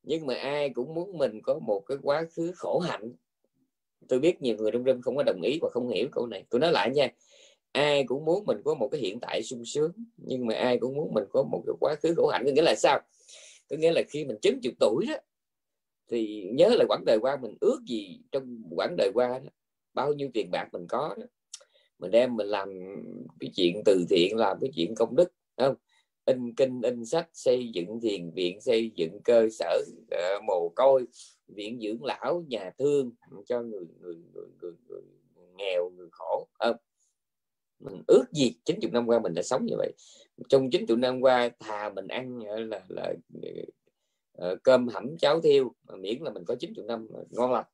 nhưng mà ai cũng muốn mình có một cái quá khứ khổ hạnh. Tôi biết nhiều người trong rừng không có đồng ý và không hiểu câu này. Tôi nói lại nha ai cũng muốn mình có một cái hiện tại sung sướng nhưng mà ai cũng muốn mình có một cái quá khứ khổ hạnh. Có nghĩa là sao? Có nghĩa là khi mình chín chục tuổi đó thì nhớ là quãng đời qua mình ước gì trong quãng đời qua đó, bao nhiêu tiền bạc mình có đó mình đem mình làm cái chuyện từ thiện làm cái chuyện công đức không? In kinh in sách xây dựng thiền viện xây dựng cơ sở uh, mồ côi viện dưỡng lão nhà thương cho người người, người, người, người nghèo người khổ không? Mình ước gì 90 năm qua mình đã sống như vậy. Trong 90 năm qua, thà mình ăn ờ, là là ờ, cơm hẩm cháo thiêu miễn là mình có 90 năm ngon lành.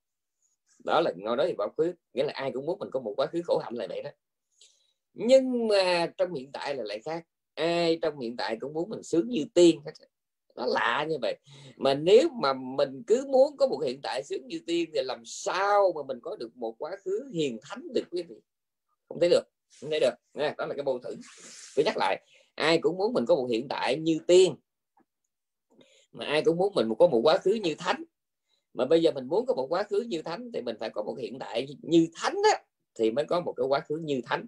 Đó là ngon đó thì quá khứ, nghĩa là ai cũng muốn mình có một quá khứ khổ hạnh lại vậy đó. Nhưng mà trong hiện tại là lại khác. Ai trong hiện tại cũng muốn mình sướng như tiên hết nó lạ như vậy. Mà nếu mà mình cứ muốn có một hiện tại sướng như tiên thì làm sao mà mình có được một quá khứ hiền thánh được quý vị? Không thấy được không thấy được. Nha, đó là cái mâu thuẫn tôi nhắc lại ai cũng muốn mình có một hiện tại như tiên. Mà ai cũng muốn mình có một quá khứ như thánh. Mà bây giờ mình muốn có một quá khứ như thánh thì mình phải có một hiện tại như thánh á, thì mới có một cái quá khứ như thánh.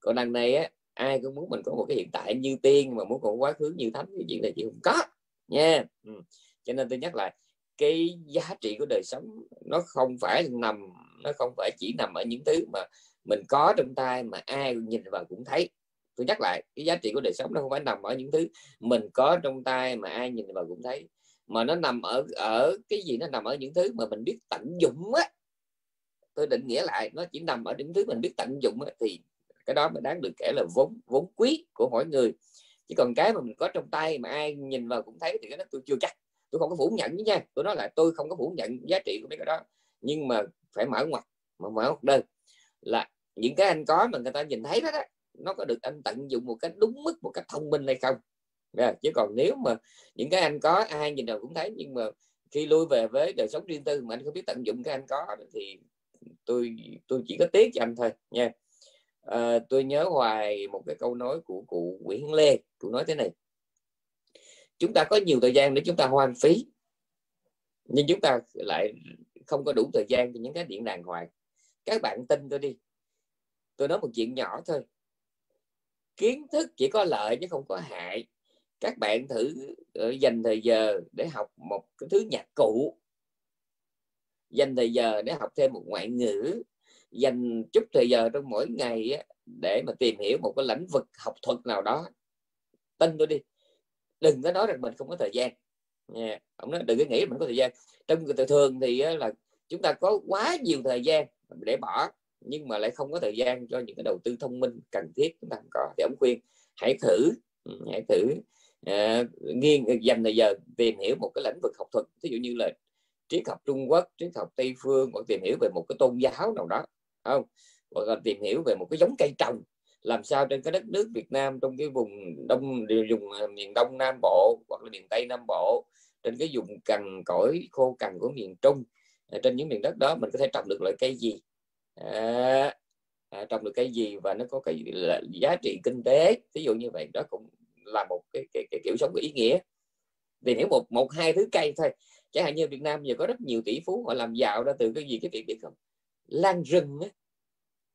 Còn đằng này á, ai cũng muốn mình có một cái hiện tại như tiên mà muốn có quá khứ như thánh cái chuyện này chị không có. Nha. Ừ. cho nên tôi nhắc lại cái giá trị của đời sống nó không phải nằm nó không phải chỉ nằm ở những thứ mà mình có trong tay mà ai nhìn vào cũng thấy. Tôi nhắc lại cái giá trị của đời sống nó không phải nằm ở những thứ mình có trong tay mà ai nhìn vào cũng thấy mà nó nằm ở ở cái gì nó nằm ở những thứ mà mình biết tận dụng á. Tôi định nghĩa lại nó chỉ nằm ở những thứ mình biết tận dụng á, thì cái đó mới đáng được kể là vốn vốn quý của mỗi người. Chứ còn cái mà mình có trong tay mà ai nhìn vào cũng thấy thì cái đó tôi chưa chắc. Tôi không có phủ nhận nha tôi nói là tôi không có phủ nhận giá trị của mấy cái đó. Nhưng mà phải mở ngoặt mà mở ngoặt đơn là những cái anh có mà người ta nhìn thấy đó, đó nó có được anh tận dụng một cách đúng mức một cách thông minh hay không? Yeah. chứ còn nếu mà những cái anh có ai nhìn nào cũng thấy nhưng mà khi lui về với đời sống riêng tư mà anh không biết tận dụng cái anh có thì tôi tôi chỉ có tiếc cho anh thôi nha. À, tôi nhớ hoài một cái câu nói của cụ Nguyễn Lê. Cụ nói thế này chúng ta có nhiều thời gian để chúng ta hoang phí nhưng chúng ta lại không có đủ thời gian cho những cái điện đàng hoàng. Các bạn tin tôi đi tôi nói một chuyện nhỏ thôi. Kiến thức chỉ có lợi chứ không có hại. Các bạn thử ờ, dành thời giờ để học một cái thứ nhạc cụ. Dành thời giờ để học thêm một ngoại ngữ. Dành chút thời giờ trong mỗi ngày để mà tìm hiểu một cái lĩnh vực học thuật nào đó. Tin tôi đi. Đừng có nói rằng mình không có thời gian. Nha, ông nói đừng có nghĩ mình có thời gian. Trong người thường thì là chúng ta có quá nhiều thời gian để bỏ nhưng mà lại không có thời gian cho những cái đầu tư thông minh cần thiết chúng ta không có. Thì ông khuyên hãy thử ừ, hãy thử uh, nghiên dành thời giờ tìm hiểu một cái lĩnh vực học thuật. Ví dụ như là triết học Trung Quốc triết học Tây phương hoặc tìm hiểu về một cái tôn giáo nào đó không? Hoặc là tìm hiểu về một cái giống cây trồng làm sao trên cái đất nước Việt Nam trong cái vùng đông dùng ờ, miền Đông Nam Bộ hoặc là miền Tây Nam Bộ trên cái vùng cằn cõi khô cằn của miền Trung ờ, trên những miền đất đó mình có thể trồng được loại cây gì? À, à, trồng được cây gì và nó có cái là giá trị kinh tế. Ví dụ như vậy đó cũng là một cái, cái, cái kiểu sống có ý nghĩa. Vì nếu một một hai thứ cây thôi chẳng hạn như Việt Nam giờ có rất nhiều tỷ phú họ làm giàu ra từ cái gì cái việc biết không? Lan rừng á.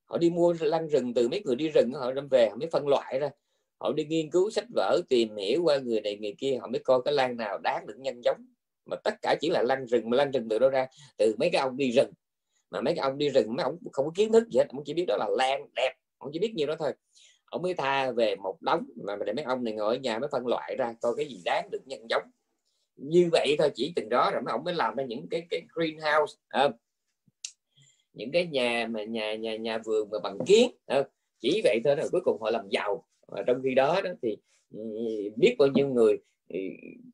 Họ đi mua lan rừng từ mấy người đi rừng họ đem về họ mới phân loại ra. Họ đi nghiên cứu sách vở tìm hiểu qua người này người kia họ mới coi cái lan nào đáng được nhân giống mà tất cả chỉ là lan rừng mà lan rừng từ đâu ra? Từ mấy cái ông đi rừng mà mấy cái ông đi rừng mấy ông không có kiến thức gì hết. Ông chỉ biết đó là lan đẹp. Ông chỉ biết nhiều đó thôi. Ông mới tha về một đống. Mà để mấy ông này ngồi ở nhà mới phân loại ra coi cái gì đáng được nhân giống. Như vậy thôi chỉ từng đó rồi mấy ông mới làm ra những cái cái greenhouse à, những cái nhà mà nhà nhà nhà vườn mà bằng kiến à, chỉ vậy thôi rồi cuối cùng họ làm giàu. Và trong khi đó, đó thì ừ, biết bao nhiêu người ừ,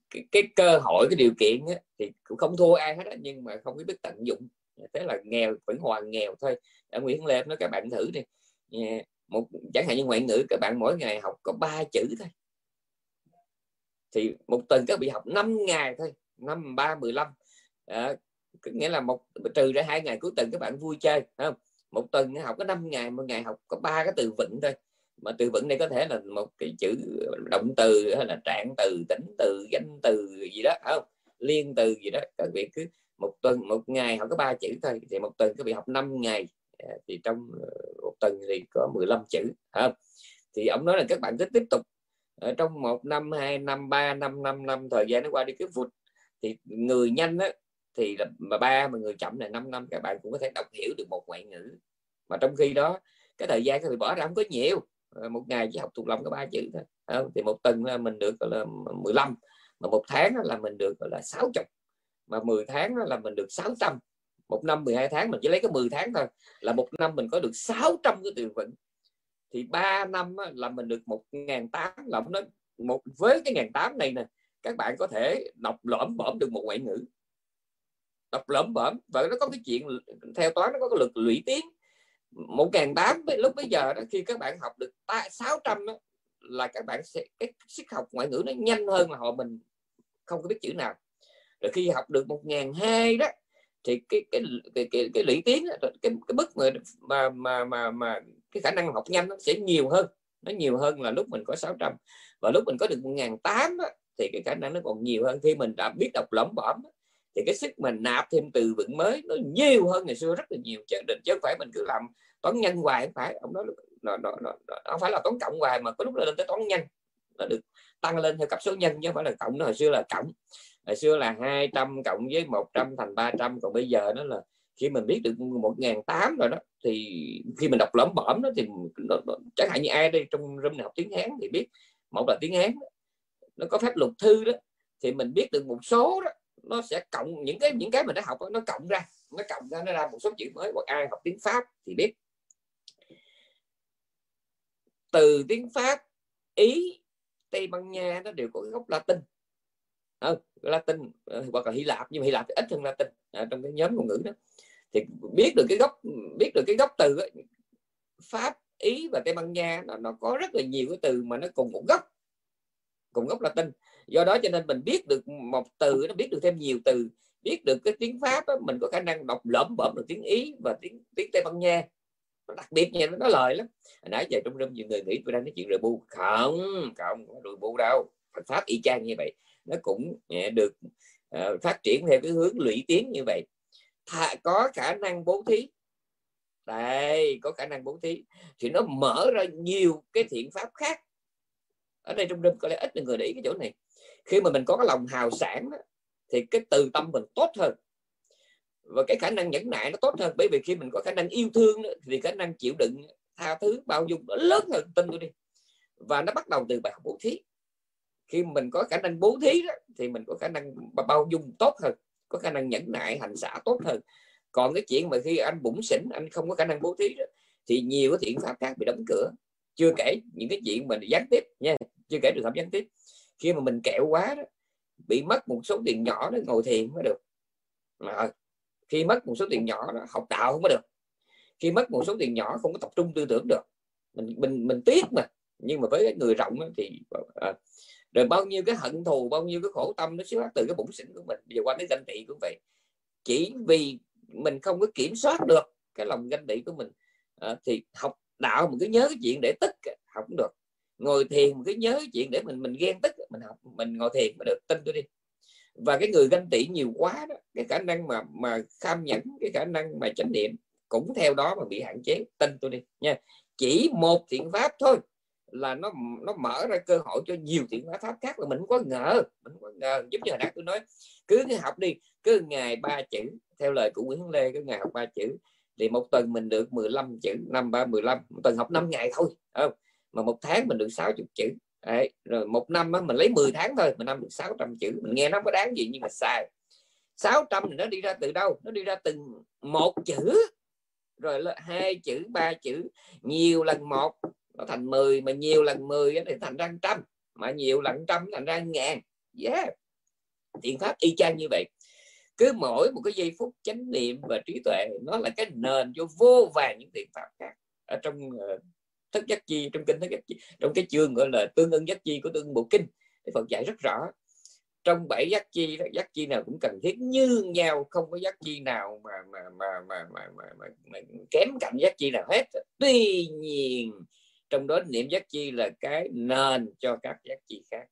cái, cái cơ hội cái điều kiện á, thì cũng không thua ai hết á, nhưng mà không biết tận dụng Dạ, thế là nghèo vẫn hoàn nghèo thôi. Ở Nguyễn Lê nói, các bạn thử đi. Dạ, một, chẳng hạn như ngoại ngữ, các bạn mỗi ngày học có ba chữ thôi. Thì một tuần các bị học 5 ngày thôi, năm, ba, mười lăm. Nghĩa là một, trừ ra hai ngày cuối tuần các bạn vui chơi không? Một tuần học có 5 ngày, một ngày học có ba cái từ vựng thôi. Mà từ vựng này có thể là một cái chữ động từ hay là trạng từ tính từ, danh từ gì đó không? Liên từ gì đó. Các vị cứ một tuần, một ngày học có ba chữ thôi, thì một tuần các vị học 5 ngày. À, thì trong ờ, một tuần thì có 15 chữ không? Thì ông nói là các bạn cứ tiếp tục. Ở trong một năm, hai năm, ba năm năm năm, thời gian nó qua đi cứ vụt. Thì người nhanh á, thì là mà ba mà người chậm là 5 năm, các bạn cũng có thể đọc hiểu được một ngoại ngữ. Mà trong khi đó, cái thời gian các bạn bỏ ra không có nhiều. Ờ, một ngày chỉ học thuộc lòng có ba chữ thôi không? thì một tuần là mình được là 15 mà một tháng là mình được là 60 mà 10 tháng đó là mình được 600 một năm 12 tháng mình chỉ lấy cái 10 tháng thôi. Là một năm mình có được 600 cái tiền vững thì 3 năm là mình được một ngàn tám. Là nó một với cái ngàn tám này nè các bạn có thể đọc lõm bõm được một ngoại ngữ. Đọc lõm bõm và nó có cái chuyện theo toán nó có cái lực lũy tiến một ngàn tám lúc bây giờ đó khi các bạn học được 600 đó, là các bạn sẽ cái sức học ngoại ngữ nó nhanh hơn là họ mình không có biết chữ nào rồi khi học được một ngàn hai đó thì cái cái cái cái, cái lũy tiến cái cái mức mà mà mà mà cái khả năng học nhanh nó sẽ nhiều hơn. Nó nhiều hơn là lúc mình có 600 và lúc mình có được 1.800 thì cái khả năng nó còn nhiều hơn. Khi mình đã biết đọc lỏng bõm thì cái sức mình nạp thêm từ vựng mới nó nhiều hơn ngày xưa rất là nhiều. Chứ, chứ không phải mình cứ làm toán nhân hoài không phải. Ông nói nó, nó, nó, nó, không phải là toán cộng hoài mà có lúc lên tới toán nhân nó được tăng lên theo cấp số nhân chứ không phải là cộng. Nó hồi xưa là cộng hồi xưa là 200 cộng với 100 thành 300 còn bây giờ nó là khi mình biết được một ngàn tám rồi đó thì khi mình đọc lõm bõm đó thì nó, nó, chẳng hạn như ai đây trong room này học tiếng Hán thì biết một là tiếng Hán nó có phép luật thư đó thì mình biết được một số đó nó sẽ cộng những cái những cái mình đã học đó, nó cộng ra nó cộng ra nó ra một số chữ mới hoặc ai học tiếng Pháp thì biết. Từ tiếng Pháp Ý tây ban nha nó đều có gốc latin à, latin ờ, hoặc là hy lạp nhưng mà hy lạp thì ít hơn latin à, trong cái nhóm ngôn ngữ đó. Thì biết được cái gốc biết được cái gốc từ ấy, pháp ý và tây ban nha nó, nó có rất là nhiều cái từ mà nó cùng một gốc cùng gốc latin. Do đó cho nên mình biết được một từ nó biết được thêm nhiều từ biết được cái tiếng pháp đó, mình có khả năng đọc lỡm bẩm được tiếng ý và tiếng tiếng tây ban nha. Nó đặc biệt nha nó nói lời lắm. Hồi nãy giờ trong rừng nhiều người nghĩ tôi đang nói chuyện rượu bu. Không không có rượu bu đâu. Phật pháp y chang như vậy nó cũng được uh, phát triển theo cái hướng lũy tiến như vậy. Thà, có khả năng bố thí. Đây có khả năng bố thí. Thì nó mở ra nhiều cái thiện pháp khác. Ở đây trong đêm có lẽ ít người để ý cái chỗ này. Khi mà mình có cái lòng hào sản đó, thì cái từ tâm mình tốt hơn. Và cái khả năng nhẫn nại nó tốt hơn. Bởi vì khi mình có khả năng yêu thương đó, thì khả năng chịu đựng tha thứ bao dung nó lớn hơn tin tôi đi. Và nó bắt đầu từ bài học bố thí khi mình có khả năng bố thí đó, thì mình có khả năng bao dung tốt hơn có khả năng nhẫn nại hành xả tốt hơn. Còn cái chuyện mà khi anh bụng xỉn anh không có khả năng bố thí đó, thì nhiều cái thiện pháp khác bị đóng cửa. Chưa kể những cái chuyện mình gián tiếp nha chưa kể trường hợp gián tiếp. Khi mà mình kẹo quá đó bị mất một số tiền nhỏ đó ngồi thiền mới được. Mà khi mất một số tiền nhỏ đó học đạo không có được. Khi mất một số tiền nhỏ không có tập trung tư tưởng được. Mình mình mình tiếc mà nhưng mà với người rộng thì à, rồi bao nhiêu cái hận thù bao nhiêu cái khổ tâm nó xuất phát từ cái bụng xỉn của mình. Giờ qua cái ganh tị cũng vậy chỉ vì mình không có kiểm soát được cái lòng ganh tị của mình à, thì học đạo mình cứ nhớ cái chuyện để tức học cũng được. Ngồi thiền mình cứ nhớ cái chuyện để mình mình ghen tức mình học mình ngồi thiền mà được tin tôi đi. Và cái người ganh tị nhiều quá đó cái khả năng mà mà kham nhẫn cái khả năng mà chánh niệm cũng theo đó mà bị hạn chế tin tôi đi nha. Chỉ một thiện pháp thôi là nó nó mở ra cơ hội cho nhiều thiện pháp khác là mình không có ngờ mình không có ngờ. Giống như hồi nãy tôi nói cứ học đi cứ ngày ba chữ theo lời của Nguyễn Lê cứ ngày học ba chữ thì một tuần mình được 15 chữ năm ba 15 một tuần học 5 ngày thôi không? Mà một tháng mình được 60 chữ Đấy, rồi một năm á, mình lấy 10 tháng thôi một năm được 600 chữ. Mình nghe nó có đáng gì nhưng mà sai. 600 thì nó đi ra từ đâu? Nó đi ra từng một chữ. Rồi là hai chữ ba chữ nhiều lần một nó thành 10 mà nhiều lần 10 thì thành ra trăm mà nhiều lần trăm thành ra ngàn. Yeah. Thiện pháp y chang như vậy. Cứ mỗi một cái giây phút chánh niệm và trí tuệ nó là cái nền cho vô vàng những thiện pháp khác. Ở trong ờ, thức giác chi trong kinh thức giác chi trong cái chương gọi là tương ưng giác chi của tương bộ kinh thì Phật dạy rất rõ. Trong bảy giác chi giác chi nào cũng cần thiết như nhau không có giác chi nào mà mà mà mà mà, mà, mà, mà kém cạnh giác chi nào hết. Tuy nhiên trong đó niệm giác chi là cái nền cho các giác chi khác.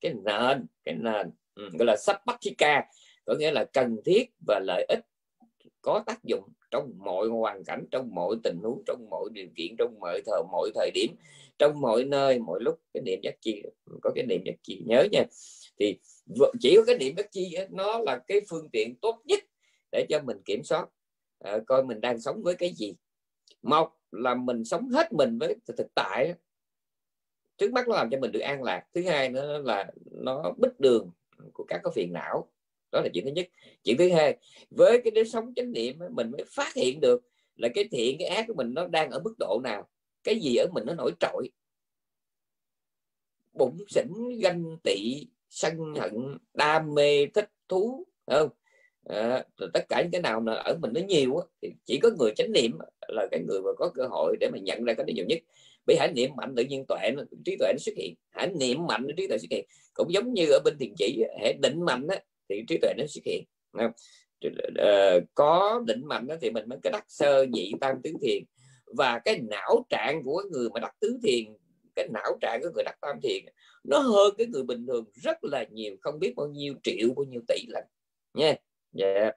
Cái nền cái nền. Ừ, gọi là sắp bắt ca. Có nghĩa là cần thiết và lợi ích có tác dụng trong mọi hoàn cảnh trong mọi tình huống trong mọi điều kiện trong mọi thời mọi thời điểm trong mọi nơi mọi lúc. Cái niệm giác chi có cái niệm giác chi. Nhớ nha. Thì chỉ có cái niệm giác chi nó là cái phương tiện tốt nhất để cho mình kiểm soát. À, coi mình đang sống với cái gì một là mình sống hết mình với thực tại trước mắt nó làm cho mình được an lạc. Thứ hai nữa là nó bích đường của các cái phiền não. Đó là chuyện thứ nhất. Chuyện thứ hai, với cái đế sống chánh niệm mình mới phát hiện được là cái thiện, cái ác của mình nó đang ở mức độ nào. Cái gì ở mình nó nổi trội. Bụng xỉn, ganh tị, sân hận, đam mê, thích thú không? À, tất cả những cái nào là ở mình nó nhiều á, thì chỉ có người chánh niệm là cái người mà có cơ hội để mà nhận ra cái điều nhiều nhất. Bởi hãy niệm mạnh tự nhiên tuệ trí tuệ nó xuất hiện. Hãy niệm mạnh trí tuệ xuất hiện. Cũng giống như ở bên thiền chỉ hãy định mạnh á, thì trí tuệ nó xuất hiện. Uh, có định mạnh đó thì mình mới có đắc sơ nhị tam tứ thiền. Và cái não trạng của người mà đắc tứ thiền cái não trạng của người đắc tam thiền nó hơn cái người bình thường rất là nhiều không biết bao nhiêu triệu bao nhiêu tỷ lần. Nha. yeah yeah.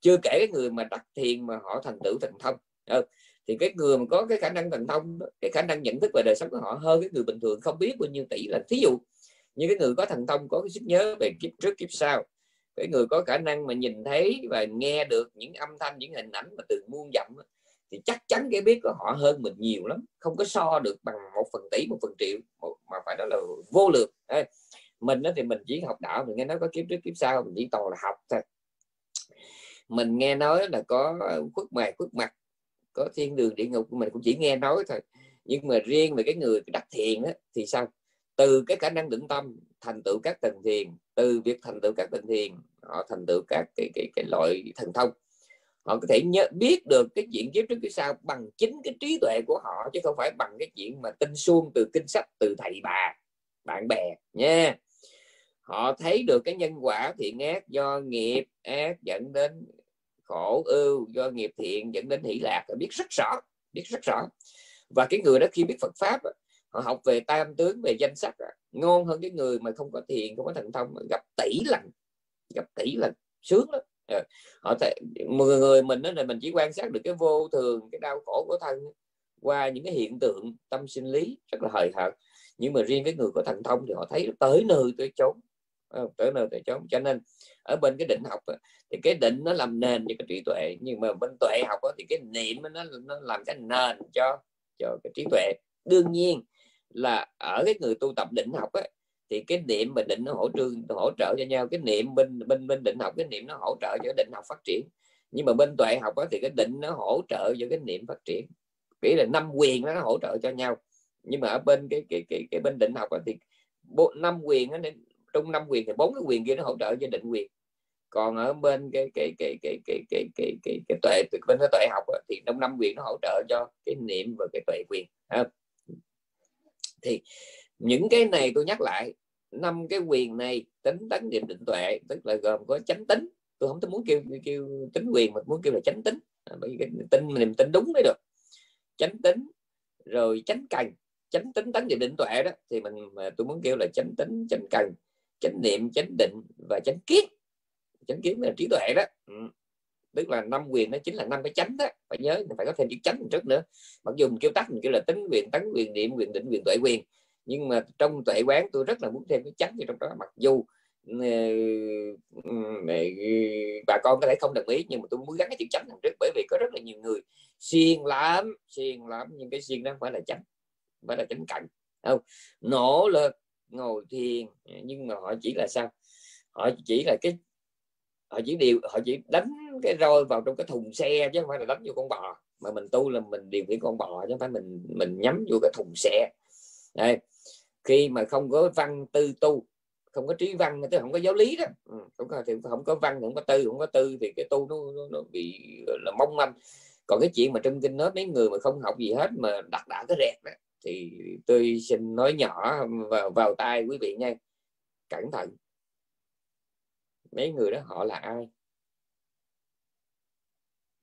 chưa kể cái người mà đắc thiền mà họ thành tựu thành thông. Ừ. thì cái người mà có cái khả năng thành thông cái khả năng nhận thức về đời sống của họ hơn cái người bình thường không biết bao nhiêu tỷ là thí dụ như cái người có thần thông có cái sức nhớ về kiếp trước, kiếp sau. Cái người có khả năng mà nhìn thấy và nghe được những âm thanh, những hình ảnh mà từ muôn dặm thì chắc chắn cái biết của họ hơn mình nhiều lắm. Không có so được bằng một phần tỷ, một phần triệu mà phải đó là vô lượng. Mình đó thì mình chỉ học đạo, mình nghe nói có kiếp trước, kiếp sau, mình chỉ toàn là học thôi mình nghe nói là có ờ, khuất mày khuất mặt có thiên đường địa ngục mình cũng chỉ nghe nói thôi. Nhưng mà riêng về cái người đắc thiền đó, thì sao? Từ cái khả năng định tâm thành tựu các tầng thiền từ việc thành tựu các tầng thiền họ thành tựu các cái cái cái loại thần thông. Họ có thể nhớ biết được cái chuyện kiếp trước cái sau bằng chính cái trí tuệ của họ chứ không phải bằng cái chuyện mà tinh suông từ kinh sách từ thầy bà bạn bè nha. Họ thấy được cái nhân quả thiện ác do nghiệp ác dẫn đến khổ ưu do nghiệp thiện dẫn đến hỷ lạc biết rất rõ biết rất rõ. Và cái người đó khi biết Phật pháp họ học về tam tướng về danh sắc ngon hơn cái người mà không có thiền không có thần thông gặp tỷ lần gặp tỷ lần sướng lắm. Ờ, họ thể, người, người mình đó là mình chỉ quan sát được cái vô thường cái đau khổ của thân qua những cái hiện tượng tâm sinh lý rất là hời hợt. Nhưng mà riêng cái người có thần thông thì họ thấy tới nơi tới chốn. Ờ, tới nơi tới chốn cho nên ở bên cái định học thì cái định nó làm nền cho cái trí tuệ nhưng mà bên tuệ học thì cái niệm nó nó làm cái nền cho cho cái trí tuệ. Đương nhiên là ở cái người tu tập định học ấy, thì cái niệm và định nó hỗ trợ hỗ trợ cho nhau. Cái niệm bên bên bên định học cái niệm nó hỗ trợ cho định học phát triển. Nhưng mà bên tuệ học thì cái định nó hỗ trợ cho cái niệm phát triển. Nghĩa là năm quyền nó hỗ trợ cho nhau. Nhưng mà ở bên cái cái cái, cái bên định học thì bộ năm quyền nó trong năm quyền thì bốn cái quyền kia nó hỗ trợ cho định quyền. Còn ở bên cái cái cái cái cái cái cái cái, cái tuệ bên cái tuệ học thì trong năm quyền nó hỗ trợ cho cái niệm và cái tuệ quyền. Thì những cái này tôi nhắc lại năm cái quyền này tính tấn niệm định tuệ tức là gồm có chánh tính. Tôi không muốn kêu kêu tính quyền mà muốn kêu là chánh tính. À, bởi vì cái tin niềm tin đúng mới được. Chánh tính rồi chánh cần. Chánh tính tấn niệm định tuệ đó thì mình mà tôi muốn kêu là chánh tính chánh cần chánh niệm, chánh định và chánh kiến. Chánh kiến là trí tuệ đó. Ừ. tức là năm quyền nó chính là năm cái chánh đó. Phải nhớ phải có thêm chữ chánh trước nữa. Mặc dù mình kêu tắt, mình kêu là tính quyền tấn quyền, niệm quyền, định quyền, tuệ quyền. Nhưng mà trong tuệ quán tôi rất là muốn thêm cái chánh vào trong đó. Mặc dù ờ, ừ, ừ, bà con có thể không đồng ý, nhưng mà tôi muốn gắn cái chữ chánh đằng trước. Bởi vì có rất là nhiều người xiên lắm xiên lắm. Nhưng cái xiên đó phải là chánh phải là chánh cạnh không? Nỗ lực ngồi thiền. Nhưng mà họ chỉ là sao? Họ chỉ là cái họ chỉ điều họ chỉ đánh cái roi vào trong cái thùng xe chứ không phải là đánh vô con bò. Mà mình tu là mình điều khiển con bò chứ không phải mình mình nhắm vô cái thùng xe. Đây khi mà không có văn tư tu không có trí văn tức không có giáo lý đó. Ừ, không có thì không có văn không có tư không có tư thì cái tu nó, nó, nó bị là mong manh. Còn cái chuyện mà trong kinh nói mấy người mà không học gì hết mà đặt đã cái rẹt đó, thì tôi xin nói nhỏ vào vào tai quý vị nha. Cẩn thận. Mấy người đó họ là ai?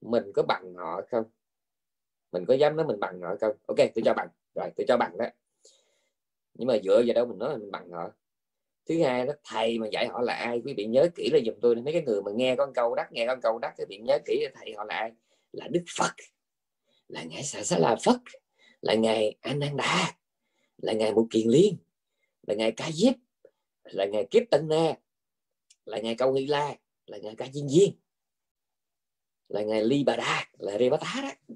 Mình có bằng họ không? Mình có dám nói mình bằng họ không? Ok, tôi cho bằng. Rồi, tôi cho bằng đó. Nhưng mà dựa vào đâu mình nói mình bằng họ? Thứ hai đó, thầy mà dạy họ là ai? Quý vị nhớ kỹ là dùm tôi mấy cái người mà nghe con câu đắc, nghe con câu đắc thì vị nhớ kỹ là thầy họ là ai? Là đức phật. Là ngài xà xá là phật là ngài ananda, là ngài Mục kiền liên, là ngài ca diếp, là ngài kiếp tân na là ngài câu nghi la, là ngài ca diên viên là ngài ly bà đa, là rê bá tá đó.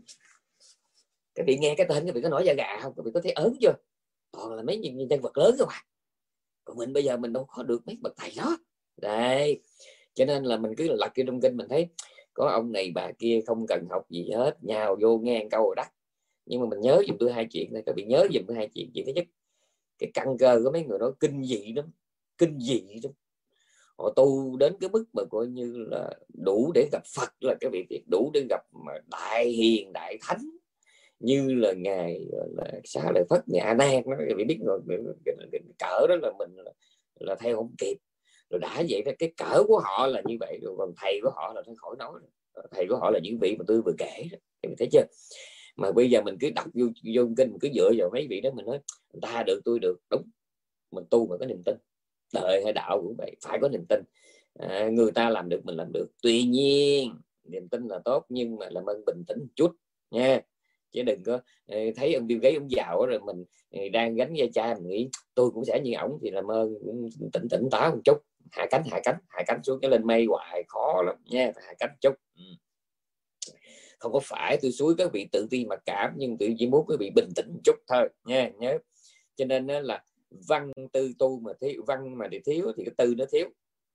Các vị nghe cái tên, các vị có nổi da gà không? Các vị có thấy ớn chưa? Toàn là mấy nhân vật lớn không à? Còn mình bây giờ mình đâu có được mấy bậc thầy đó. Đây. Cho nên là mình cứ lật kia trong kinh mình thấy, có ông này bà kia không cần học gì hết, nhào vô nghe câu rồi nhưng mà mình nhớ dùm tôi hai chuyện này các vị nhớ dùm tôi hai chuyện. Chuyện thứ nhất cái căn cơ của mấy người đó kinh dị lắm kinh dị lắm. Họ tu đến cái mức mà coi như là đủ để gặp Phật là cái việc đủ để gặp mà đại hiền đại thánh. Như là ngài là xá lợi phất a nan nó bị biết rồi cái, cái, cỡ đó là mình là, là theo không kịp. Rồi đã vậy là cái cỡ của họ là như vậy rồi còn thầy của họ là thôi khỏi nói thầy của họ là những vị mà tôi vừa kể đó. thấy chưa? Mà bây giờ mình cứ đọc vô, vô kinh mình cứ dựa vào mấy vị đó mình nói người ta được tôi được. Đúng. Mình tu mà có niềm tin. Đời hay đạo cũng vậy phải có niềm tin. À, người ta làm được mình làm được. Tuy nhiên niềm tin là tốt nhưng mà làm ơn bình tĩnh một chút nha. Chứ đừng có ờ, thấy ông điêu gáy ông giàu rồi mình ờ, đang gánh gia cha mình nghĩ tôi cũng sẽ như ổng thì làm ơn tỉnh tỉnh táo một chút. Hạ cánh hạ cánh hạ cánh xuống cái lên mây hoài khó lắm nha hạ cánh chút. Ừ không có phải tôi suối các vị tự ti mặc cảm nhưng tôi chỉ muốn quý vị bình tĩnh một chút thôi nha nhớ. Cho nên là văn tư tu mà thiếu văn mà để thiếu thì cái tư nó thiếu.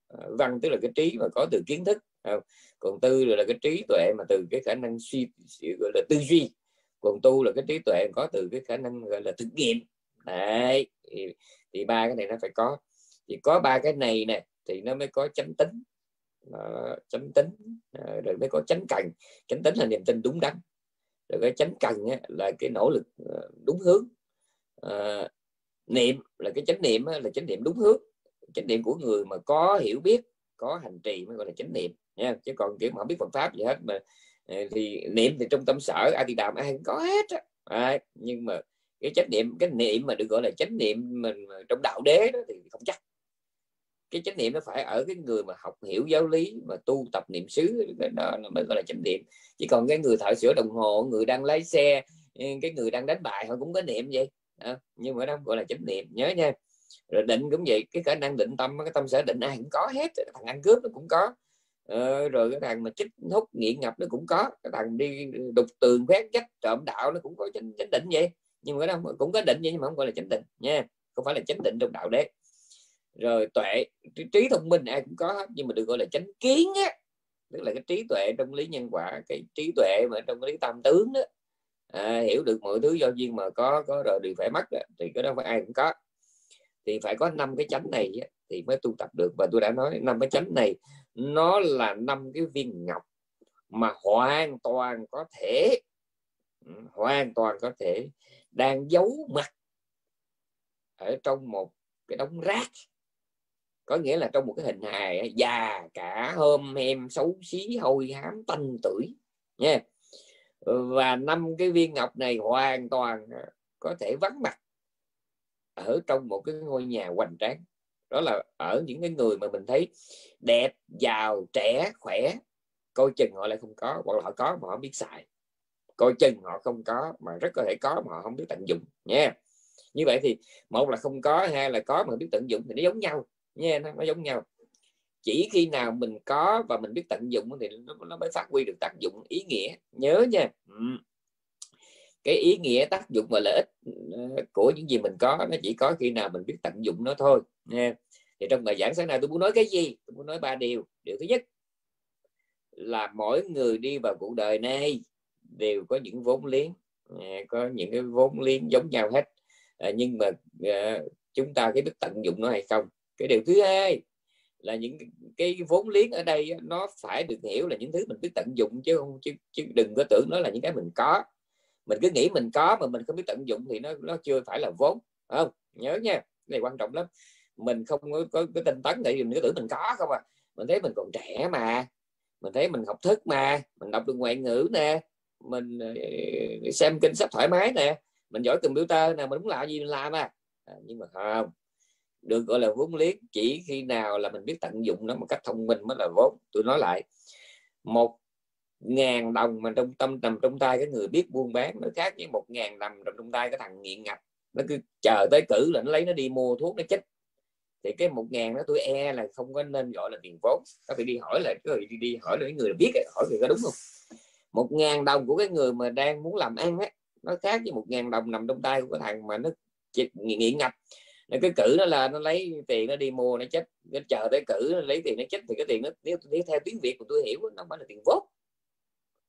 Ờ, văn tức là cái trí mà có từ kiến thức ờ, còn tư là cái trí tuệ mà từ cái khả năng suy gọi là tư duy. Còn tu là cái trí tuệ có từ cái khả năng gọi là thực nghiệm. Đấy thì, thì ba cái này nó phải có. Thì có ba cái này nè thì nó mới có chánh tính uh, chánh tính. Uh, rồi mới có chánh cần. Chánh tính là niềm tin đúng đắn. Rồi cái chánh cần á, là cái nỗ lực uh, đúng hướng. Uh, niệm là cái chánh niệm á, là chánh niệm đúng hướng. Chánh niệm của người mà có hiểu biết có hành trì mới gọi là chánh niệm nha. Chứ còn kiểu mà không biết Phật pháp gì hết mà thì niệm thì trong tâm sở a di đàm ai cũng có hết á. À, nhưng mà cái chánh niệm cái niệm mà được gọi là chánh niệm mình trong đạo đế đó thì không chắc cái chánh niệm nó phải ở cái người mà học hiểu giáo lý mà tu tập niệm xứ đó mới gọi là chánh niệm. Chỉ còn cái người thợ sửa đồng hồ người đang lái xe cái người đang đánh bài họ cũng có niệm vậy. À, nhưng mà đó gọi là chánh niệm nhớ nha. Rồi định cũng vậy cái khả năng định tâm cái tâm sở định ai cũng có hết thằng ăn cướp nó cũng có. Ờ, rồi cái thằng mà chích hút nghiện ngập nó cũng có. Cái thằng đi đục tường khoét chắc trộm đạo nó cũng có chánh, chánh định vậy. Nhưng mà cái đó cũng có định vậy nhưng mà không gọi là chánh định nha. Không phải là chánh định trong đạo đấy rồi tuệ trí thông minh ai cũng có hết nhưng mà được gọi là chánh kiến á. Tức là cái trí tuệ trong lý nhân quả cái trí tuệ mà trong lý tam tướng đó. À, hiểu được mọi thứ do duyên mà có có rồi đều phải mất đó. thì cái đó phải ai cũng có. Thì phải có năm cái chánh này thì mới tu tập được. Và tôi đã nói năm cái chánh này nó là năm cái viên ngọc mà hoàn toàn có thể ừ, hoàn toàn có thể đang giấu mặt ở trong một cái đống rác có nghĩa là trong một cái hình hài già cả hôm em xấu xí, hôi hám, tanh tuổi nha. Và năm cái viên ngọc này hoàn toàn à, có thể vắng mặt ở trong một cái ngôi nhà hoành tráng. Đó là ở những cái người mà mình thấy đẹp, giàu, trẻ, khỏe, coi chừng họ lại không có, hoặc là họ có mà họ biết xài. Coi chừng họ không có mà rất có thể có mà họ không biết tận dụng, nha. Như vậy thì một là không có, hai là có mà biết tận dụng thì nó giống nhau nha nó, giống nhau. Chỉ khi nào mình có và mình biết tận dụng thì nó, nó mới phát huy được tác dụng ý nghĩa. Nhớ nha. Ừ. Cái ý nghĩa tác dụng và lợi ích ờ, của những gì mình có nó chỉ có khi nào mình biết tận dụng nó thôi. Nha. Thì trong bài giảng sáng nay tôi muốn nói cái gì? Tôi muốn nói ba điều. Điều thứ nhất là mỗi người đi vào cuộc đời này đều có những vốn liếng. Ờ, có những cái vốn liếng giống nhau hết. Ờ, nhưng mà chúng ta cái biết tận dụng nó hay không? Cái điều thứ hai là những cái vốn liếng ở đây nó phải được hiểu là những thứ mình biết tận dụng chứ không chứ, chứ đừng có tưởng nó là những cái mình có. Mình cứ nghĩ mình có mà mình không biết tận dụng thì nó nó chưa phải là vốn không? Nhớ nha cái này quan trọng lắm. Mình không có, có cái tinh tấn thì mình cứ tưởng mình có không à. Mình thấy mình còn trẻ mà mình thấy mình học thức mà mình đọc được ngoại ngữ nè mình ờ, xem kinh sách thoải mái nè mình giỏi computer nè mình muốn làm gì mình làm à, à nhưng mà không được gọi là vốn liếng chỉ khi nào là mình biết tận dụng nó một cách thông minh mới là vốn. Tôi nói lại một ngàn đồng mà trong tâm nằm trong tay cái người biết buôn bán nó khác với một ngàn đồng nằm trong tay cái thằng nghiện ngập. Nó cứ chờ tới cử là nó lấy nó đi mua thuốc nó chết thì cái một ngàn đó tôi e là không có nên gọi là tiền vốn. Có phải đi hỏi lại cái đi, đi hỏi lại người biết hỏi thì có đúng không? Một ngàn đồng của cái người mà đang muốn làm ăn á nó khác với một ngàn đồng nằm trong tay của cái thằng mà nó nghiện ngập nó cứ cử nó là nó lấy tiền nó đi mua nó chết nó chờ tới cử nó lấy tiền nó chết thì cái tiền nó nếu, nếu theo tiếng việt của tôi hiểu nó không phải là tiền vốn.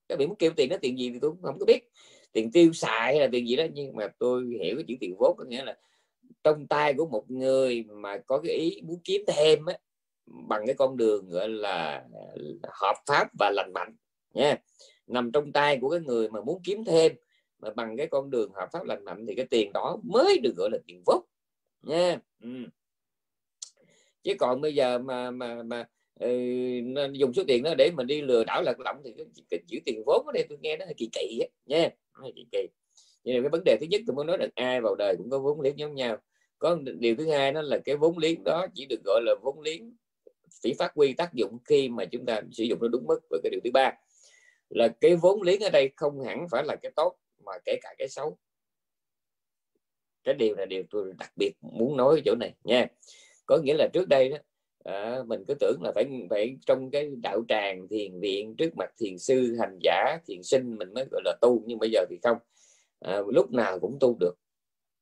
Các bạn muốn kêu tiền nó tiền gì thì tôi cũng không có biết. Tiền tiêu xài hay là tiền gì đó nhưng mà tôi hiểu cái chữ tiền vốn có nghĩa là trong tay của một người mà có cái ý muốn kiếm thêm á, bằng cái con đường gọi là hợp pháp và lành mạnh nha. Nằm trong tay của cái người mà muốn kiếm thêm mà bằng cái con đường hợp pháp lành mạnh thì cái tiền đó mới được gọi là tiền vốn nha ừ. chứ còn bây giờ mà mà mà ừ, dùng số tiền đó để mình đi lừa đảo lật lọng thì cái, cái chữ tiền vốn ở đây tôi nghe nó hơi kỳ kỳ á. Nha hơi kỳ kỳ. Là cái vấn đề thứ nhất tôi muốn nói là ai vào đời cũng có vốn liếng giống nhau. Có điều thứ hai đó là cái vốn liếng đó chỉ được gọi là vốn liếng chỉ phát huy tác dụng khi mà chúng ta sử dụng nó đúng mức. Và cái điều thứ ba là cái vốn liếng ở đây không hẳn phải là cái tốt mà kể cả cái xấu cái điều là điều tôi đặc biệt muốn nói ở chỗ này nha. Có nghĩa là trước đây đó à, mình cứ tưởng là phải phải trong cái đạo tràng thiền viện trước mặt thiền sư hành giả thiền sinh mình mới gọi là tu nhưng bây giờ thì không. À, lúc nào cũng tu được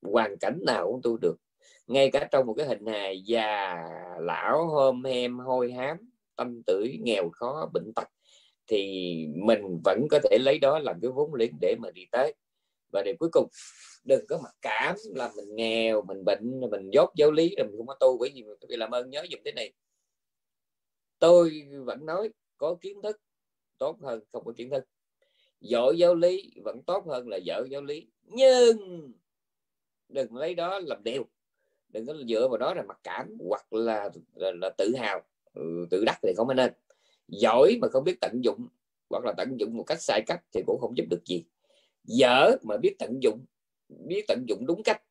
hoàn cảnh nào cũng tu được. Ngay cả trong một cái hình hài già lão hôm hem hôi hám tâm tử nghèo khó bệnh tật thì mình vẫn có thể lấy đó làm cái vốn liếng để mà đi tới và điều cuối cùng đừng có mặc cảm là mình nghèo mình bệnh mình dốt giáo lý rồi mình không có tu. Bởi vì tôi làm ơn nhớ dùng thế này. Tôi vẫn nói có kiến thức tốt hơn không có kiến thức. Giỏi giáo lý vẫn tốt hơn là dở giáo lý. Nhưng đừng lấy đó làm điều. Đừng có dựa vào đó là mặc cảm hoặc là là, là tự hào ừ, tự đắc thì không nên. Giỏi mà không biết tận dụng hoặc là tận dụng một cách sai cách thì cũng không giúp được gì dở mà biết tận dụng biết tận dụng đúng cách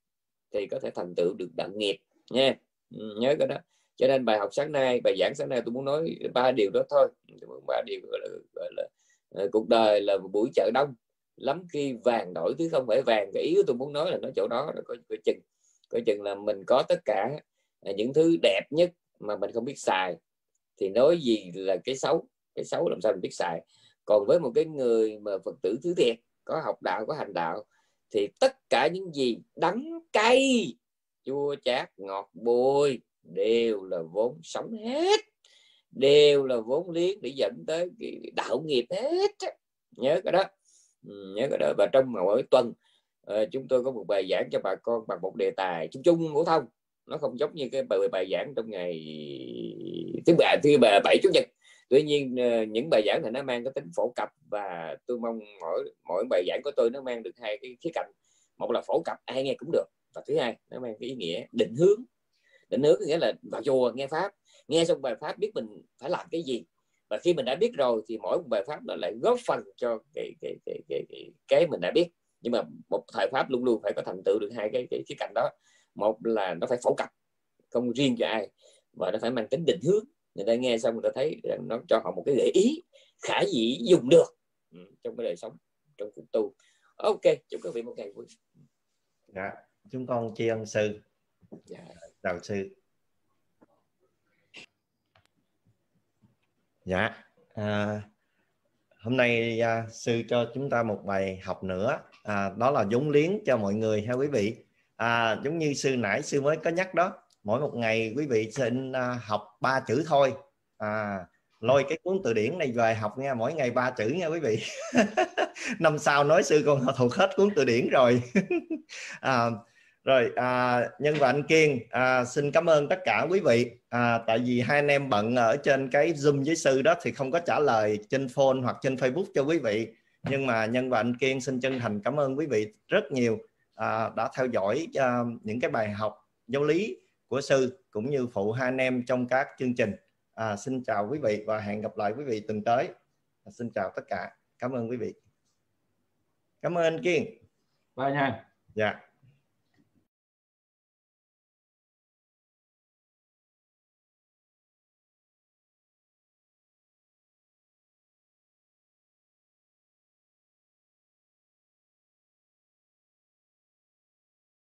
thì có thể thành tựu được đạo nghiệp nha. Ừ, nhớ cái đó. Cho nên bài học sáng nay bài giảng sáng nay tôi muốn nói ba điều đó thôi. Ba điều gọi là, gọi là ờ, cuộc đời là một buổi chợ đông. Lắm khi vàng đổi thứ không phải vàng. Cái ý tôi muốn nói là nó chỗ đó là có, có chừng. Coi chừng là mình có tất cả à, những thứ đẹp nhất mà mình không biết xài. Thì nói gì là cái xấu cái xấu làm sao mình biết xài. Còn với một cái người mà phật tử thứ thiệt có học đạo có hành đạo thì tất cả những gì đắng cay chua chát ngọt bùi đều là vốn sống hết đều là vốn liếng để dẫn tới cái đạo nghiệp hết nhớ cái đó. Ừ, nhớ cái đó. Và trong mỗi tuần ờ, chúng tôi có một bài giảng cho bà con bằng một đề tài chung chung phổ thông. Nó không giống như cái bài, bài giảng trong ngày thứ ba thứ ba bảy chủ nhật tuy nhiên ờ, những bài giảng này nó mang cái tính phổ cập và tôi mong mỗi mỗi bài giảng của tôi nó mang được hai cái khía cạnh. Một là phổ cập ai nghe cũng được. Và thứ hai nó mang cái ý nghĩa định hướng. Định hướng nghĩa là vào chùa nghe pháp. Nghe xong bài pháp biết mình phải làm cái gì. Và khi mình đã biết rồi thì mỗi một bài pháp nó lại góp phần cho cái cái cái cái, cái, cái mình đã biết. Nhưng mà một thời pháp luôn luôn phải có thành tựu được hai cái cái khía cạnh đó. Một là nó phải phổ cập không riêng cho ai. Và nó phải mang tính định hướng người ta nghe xong người ta thấy rằng nó cho họ một cái gợi ý khả dĩ dùng được ừ, trong cái đời sống trong cuộc tu. Ok chúc quý vị một ngày vui. Dạ chúng con tri ân sư. Dạ. đạo sư. Dạ à, hôm nay à, sư cho chúng ta một bài học nữa. À, đó là vốn liếng cho mọi người ha quý vị. À, giống như sư nãy sư mới có nhắc đó mỗi một ngày quý vị xin à, học ba chữ thôi. À, lôi cái cuốn từ điển này về học nha mỗi ngày ba chữ nha quý vị. Năm sau nói sư con thuộc hết cuốn từ điển rồi. À, rồi à, nhân và anh kiên à, xin cảm ơn tất cả quý vị. À, tại vì hai anh em bận ở trên cái zoom với sư đó thì không có trả lời trên phone hoặc trên facebook cho quý vị. Nhưng mà nhân và anh kiên xin chân thành cảm ơn quý vị rất nhiều à, đã theo dõi à, những cái bài học giáo lý của sư cũng như phụ hai anh em trong các chương trình. À, xin chào quý vị và hẹn gặp lại quý vị tuần tới. À, xin chào tất cả. Cảm ơn quý vị. Cảm ơn kiên. Bye nha. Dạ